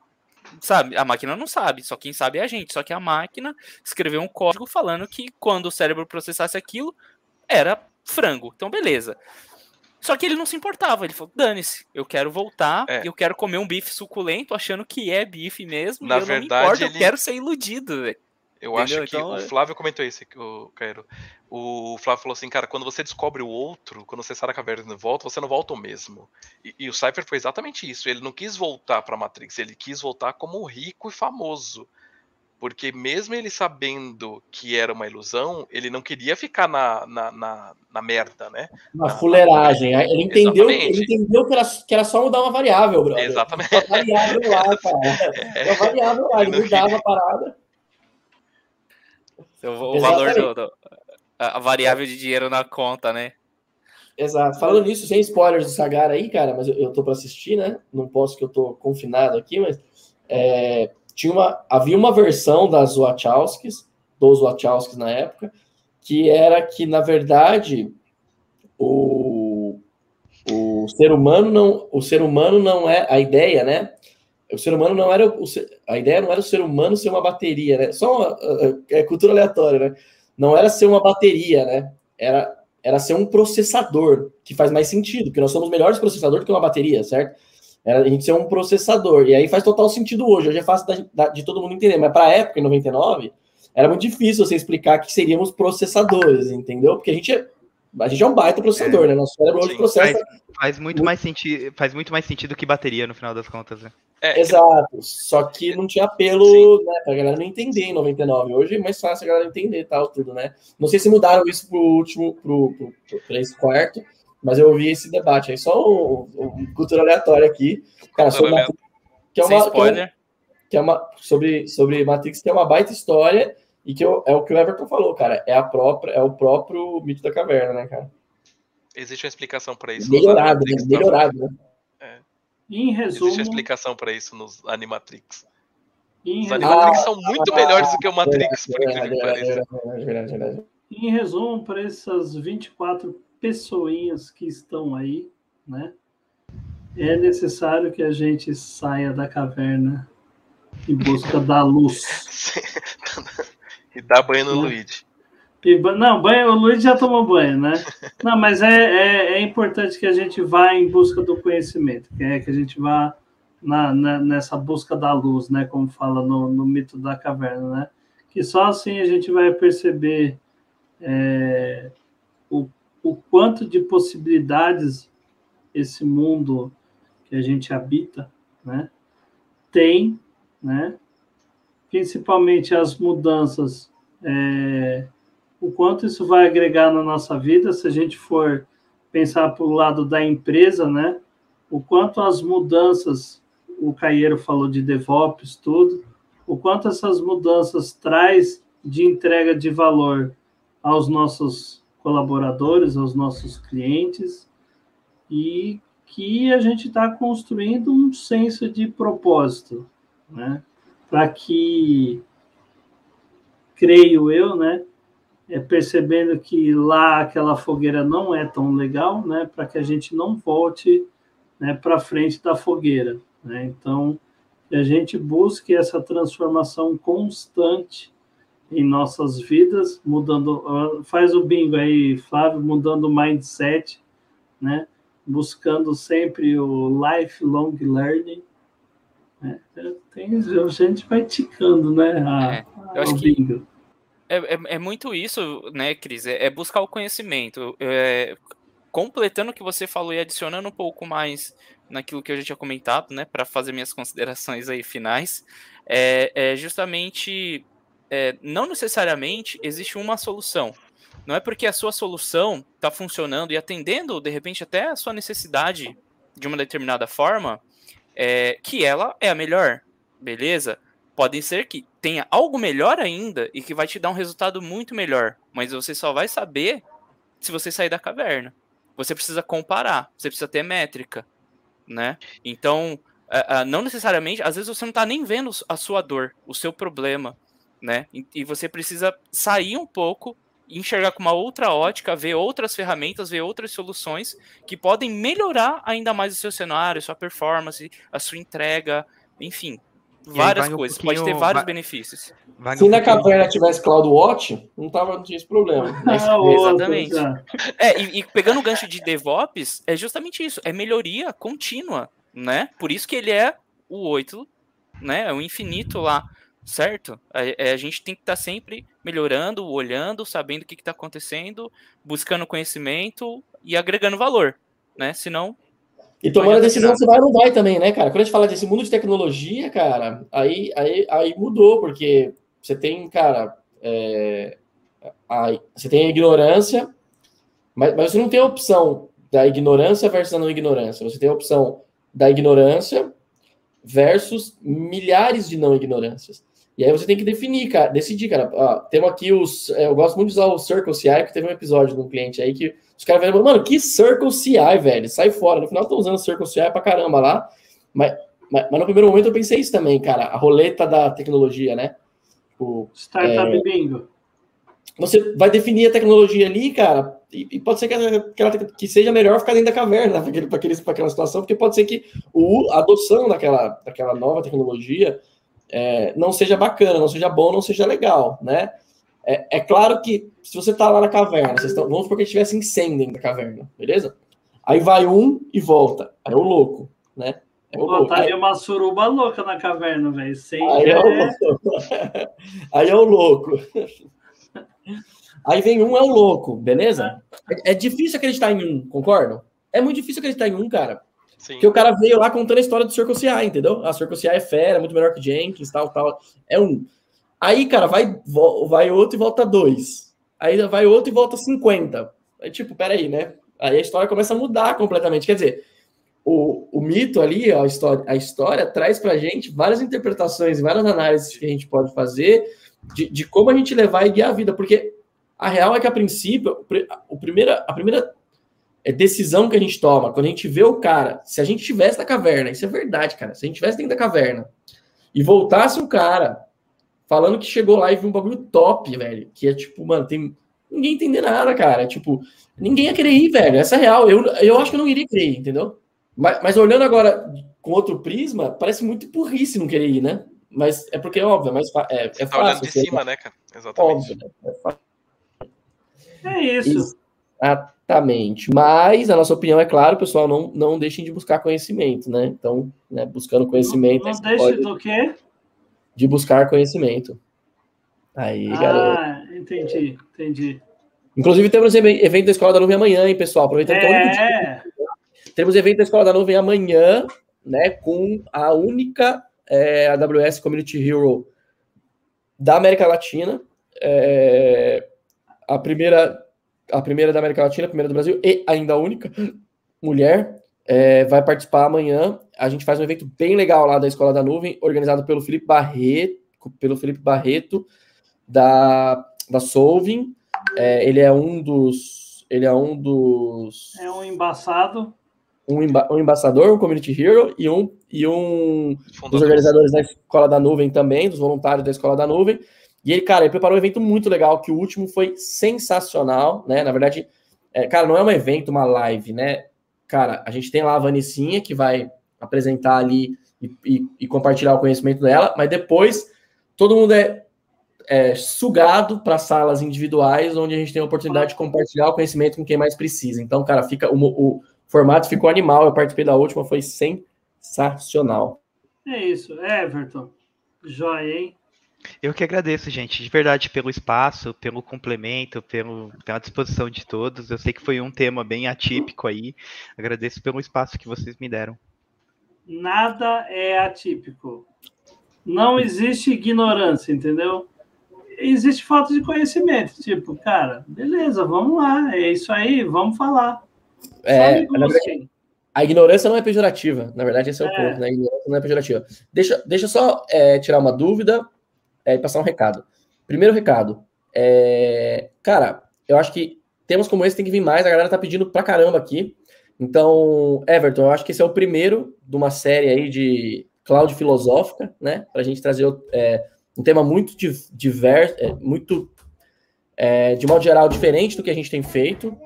sabe? A máquina não sabe, só quem sabe é a gente. Só que a máquina escreveu um código falando que quando o cérebro processasse aquilo, era frango. Então, beleza. Só que ele não se importava, ele falou: dane-se, eu quero voltar, é. eu quero comer um bife suculento, achando que é bife mesmo. Na verdade, importo, ele... eu quero ser iludido, velho. Eu Entendeu? acho que então, o é Flávio comentou isso, o Cairo. O Flávio falou assim, cara, quando você descobre o outro, quando você sai da caverna e volta, você não volta o mesmo. E, e o Cypher foi exatamente isso. Ele não quis voltar para Matrix, ele quis voltar como rico e famoso. Porque mesmo ele sabendo que era uma ilusão, ele não queria ficar na, na, na, na merda, né? Uma fuleiragem. Ele entendeu, ele entendeu que, era, que era só mudar uma variável, brother. Exatamente. Uma variável lá, cara. Uma variável lá, ele mudava a parada. O, o valor do, do, a variável de dinheiro na conta, né? Exato. Falando nisso, sem spoilers do Sagar aí, cara, mas eu, eu tô para assistir, né? Não posso que eu tô confinado aqui, mas é, tinha uma, havia uma versão das Wachowskis, dos Wachowskis na época, que era que, na verdade, o, o ser humano não, o ser humano não é a ideia, né? o ser humano não era o, a ideia não era o ser humano ser uma bateria, né? Só uma é cultura aleatória, né? Não era ser uma bateria, né? Era era ser um processador, que faz mais sentido, porque nós somos melhores processador do que uma bateria, certo? Era a gente ser um processador. E aí faz total sentido hoje. Hoje é fácil da, da, de todo mundo entender, mas para a época, em 99, era muito difícil você explicar que seríamos processadores, entendeu? Porque a gente é, a gente é um baita processador, é. né? Nosso cérebro hoje processa. Faz, faz muito, muito, mais sentido, faz muito mais sentido que bateria, no final das contas, né? É, Exato. Só que não tinha apelo, né, pra galera não entender em 99. Hoje é mais fácil a galera entender tal, tudo, né? Não sei se mudaram isso pro último, pro, pro, pro, pra esse quarto, mas eu ouvi esse debate aí. Só um, um cultura aleatória aqui. Cara, sobre Matrix, que é uma, spoiler. que é uma sobre, sobre Matrix, que é uma baita história e que eu- é o que o Everton falou, cara. É a própria, é o próprio mito da caverna, né, cara? existe uma explicação para isso. Melhorado, né? Melhorado, né? Em resumo, Existe uma explicação para isso nos Animatrix. em Os Animatrix são muito melhores do que o Matrix, por Verdade, incrível que pareça. em resumo para essas 24 pessoinhas que estão aí, né? É necessário que a gente saia da caverna em busca da luz. e dá banho no Né? Luigi. E não, banho, o Luiz já tomou banho, né? Não, mas é, é, é importante que a gente vá em busca do conhecimento, que é que a gente vá na, na- nessa busca da luz, né? Como fala no, no mito da caverna, né? Que só assim a gente vai perceber é, o, o quanto de possibilidades esse mundo que a gente habita, né? Tem, né? Principalmente as mudanças é, o quanto isso vai agregar na nossa vida, se a gente for pensar para o lado da empresa, né? O quanto as mudanças, o Caieiro falou de DevOps, tudo, o quanto essas mudanças traz de entrega de valor aos nossos colaboradores, aos nossos clientes, e que a gente está construindo um senso de propósito, né? Para que, creio eu, né? é, percebendo que lá aquela fogueira não é tão legal, né, para que a gente não volte né, para frente da fogueira. Né? Então, que a gente busque essa transformação constante em nossas vidas, mudando, ah, faz o bingo aí, Flávio, mudando o mindset, né? buscando sempre o lifelong learning. Né? Tem, a gente vai ticando, né? A, É, eu acho o que- bingo. É, é, é muito isso, né, Cris? É, é buscar o conhecimento. É, completando o que você falou e adicionando um pouco mais naquilo que eu já tinha comentado, né, para fazer minhas considerações aí finais, é, é justamente é, não necessariamente existe uma solução. Não é porque a sua solução está funcionando e atendendo, de repente, até a sua necessidade de uma determinada forma, é, que ela é a melhor, beleza? Podem ser que tenha algo melhor ainda e que vai te dar um resultado muito melhor, mas você só vai saber se você sair da caverna. Você precisa comparar, você precisa ter métrica, né? Então, não necessariamente, às vezes você não está nem vendo a sua dor, o seu problema, né? E, e você precisa sair um pouco, enxergar com uma outra ótica, ver outras ferramentas, ver outras soluções que podem melhorar ainda mais o seu cenário, sua performance, a sua entrega, enfim, várias um coisas. Pode ter vários vai- benefícios. Vai Se um na caverna tivesse CloudWatch, não, tava, não tinha esse problema. Mas, Ah, exatamente. É, e, e pegando o gancho de DevOps, é justamente isso, é melhoria contínua, né? Por isso que ele é o 8, né? É o infinito lá, certo? A, a gente tem que estar sempre melhorando, olhando, sabendo o que está acontecendo, buscando conhecimento e agregando valor, né? Senão, E tomando a decisão se vai ou não vai também, né, cara? Quando a gente fala desse mundo de tecnologia, cara, aí, aí, aí mudou, porque você tem, cara, é, a- você tem a ignorância, mas, mas você não tem a opção da ignorância versus a não ignorância. Você tem a opção da ignorância versus milhares de não ignorâncias. E aí você tem que definir, cara, decidir, cara. Temos aqui os. é, Eu gosto muito de usar o Circle CI, que teve um episódio de um cliente aí que os caras falaram, mano, que Circle CI, velho? Sai fora. No final, estão usando Circle CI pra caramba lá. Mas, mas, mas no primeiro momento eu pensei isso também, cara. A roleta da tecnologia, né? Tipo, Startup É. Bingo. você vai definir a tecnologia ali, cara, e, e pode ser que, ela- que, seja melhor ficar dentro da caverna para aquela situação, porque pode ser que o, a adoção daquela, daquela nova tecnologia é, não seja bacana, não seja bom, não seja legal, né? É, é claro que se você tá lá na caverna, vocês estão, vamos supor que estivesse incêndio da caverna, beleza? Aí vai um e volta. Aí é o louco, né? É o louco. tá Aí- uma suruba louca na caverna, velho. Aí é, o... é... Aí é o louco. Aí vem um, é o louco, beleza? É, é difícil acreditar em um, concordam? É muito difícil acreditar em um, cara. Porque o cara veio lá contando a história do Circle CI, entendeu? A Circle CI é fera, muito melhor que Jenkins, tal, tal. É um. Aí, cara, vai, vai outro e volta dois. Aí vai outro e volta 50. Aí, tipo, peraí, né? Aí a história começa a mudar completamente. Quer dizer, o, o mito ali, a, história, a história traz pra gente várias interpretações várias análises que a gente pode fazer de, de como a gente levar e guiar a vida. Porque a real é que, a princípio, o pri- o primeira, a primeira é decisão que a gente toma, quando a gente vê o cara, se a gente estivesse na caverna, isso é verdade, cara, se a gente estivesse dentro da caverna e voltasse um cara falando que chegou lá e viu um bagulho top, velho, que é tipo, mano, tem ninguém entender nada, cara, tipo, ninguém ia querer ir, velho, essa é real, eu, eu acho que eu não iria querer ir, entendeu? Mas, mas olhando agora com outro prisma, parece muito burrice não querer ir, né? Mas é porque, óbvio, é mais fa- é, é Você tá olhando de cima, né, cara? Exatamente. óbvio, né? É. É isso. Exatamente. Mas a nossa opinião é claro, pessoal, não, não deixem de buscar conhecimento, né? Então, né, buscando conhecimento, Não você deixe pode- do quê? de buscar conhecimento. Aí, garoto. Ah, entendi, entendi. Inclusive, temos eve- evento da Escola da Nuvem amanhã, hein, pessoal? Aproveitando que é dia. É, Temos evento da Escola da Nuvem amanhã, né? Com a única é, AWS Community Hero da América Latina. É, a primeira a primeira da América Latina, a primeira do Brasil e ainda a única mulher é, vai participar amanhã. A gente faz um evento bem legal lá da Escola da Nuvem, organizado pelo Felipe Barreto, pelo Felipe Barreto da da Solving. É, ele é um dos ele é um dos é um embaçado. um, emba um embaixador, um community hero e um e um dos organizadores da Escola da Nuvem também, dos voluntários da Escola da Nuvem. E ele, cara, ele preparou um evento muito legal, que o último foi sensacional, né? Na verdade, é, cara, não é um evento, uma live, né? Cara, a gente tem lá a Vanicinha, que vai apresentar ali e, e- e compartilhar o conhecimento dela, mas depois todo mundo é, é sugado para salas individuais, onde a gente tem a oportunidade de compartilhar o conhecimento com quem mais precisa. Então, cara, fica o, o formato ficou animal. Eu participei da última, foi sensacional. É isso, Everton. Joia, hein? Eu que agradeço, gente, de verdade, pelo espaço, pelo complemento, pelo, pela disposição de todos. Eu sei que foi um tema bem atípico aí. Agradeço pelo espaço que vocês me deram. Nada é atípico. Não existe ignorância, entendeu? Existe falta de conhecimento. Tipo, cara, beleza, vamos lá. É isso aí, vamos falar. É, a ignorância não é pejorativa. Na verdade, esse é o É. ponto, né? A ignorância não é pejorativa. Deixa, deixa eu só é, tirar uma dúvida é, e passar um recado. Primeiro recado. é, cara, eu acho que temas como esse tem que vir mais. A galera tá pedindo pra caramba aqui. Então, Everton, eu acho que esse é o primeiro de uma série aí de cloud filosófica, né? Pra gente trazer é, um tema muito di- diverso, é, muito, é, de modo geral, diferente do que a gente tem feito.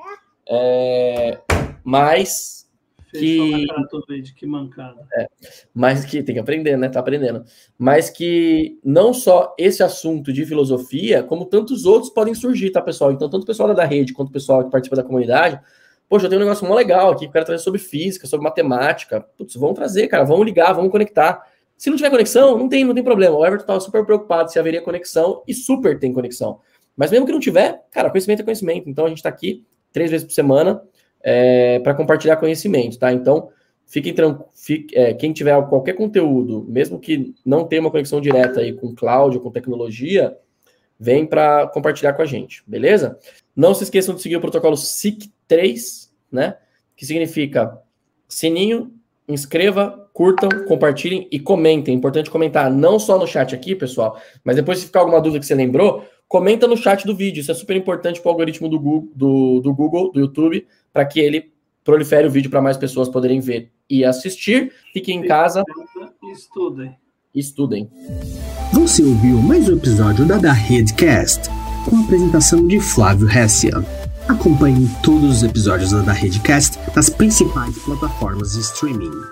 É, mas que- que mancada. mas que tem que aprender, né? Tá aprendendo. Mas que não só esse assunto de filosofia, como tantos outros podem surgir, tá, pessoal? Então, tanto o pessoal da rede quanto o pessoal que participa da comunidade, poxa, eu tenho um negócio mó legal aqui, que eu quero trazer sobre física, sobre matemática. Putz, vamos trazer, cara, vamos ligar, vamos conectar. Se não tiver conexão, não tem, não tem problema. O Everton tava super preocupado se haveria conexão e super tem conexão. Mas mesmo que não tiver, cara, conhecimento é conhecimento. Então a gente tá aqui três vezes por semana para compartilhar conhecimento, tá? Então, fiquem tranquilos. quem tiver qualquer conteúdo, mesmo que não tenha uma conexão direta aí com cloud ou com tecnologia, vem para compartilhar com a gente, beleza? Não se esqueçam de seguir o protocolo SIC3, né? Que significa sininho, inscreva, curtam, compartilhem e comentem. É importante comentar não só no chat aqui, pessoal, mas depois se ficar alguma dúvida que você lembrou, comenta no chat do vídeo. Isso é super importante para o algoritmo do Google, do, do Google, do YouTube, para que ele prolifere o vídeo para mais pessoas poderem ver e assistir. Fiquem em casa Estudem. estudem. Você ouviu mais um episódio da Da Redcast, com a apresentação de Flávio Hessia. Acompanhe todos os episódios da Da Redcast nas principais plataformas de streaming.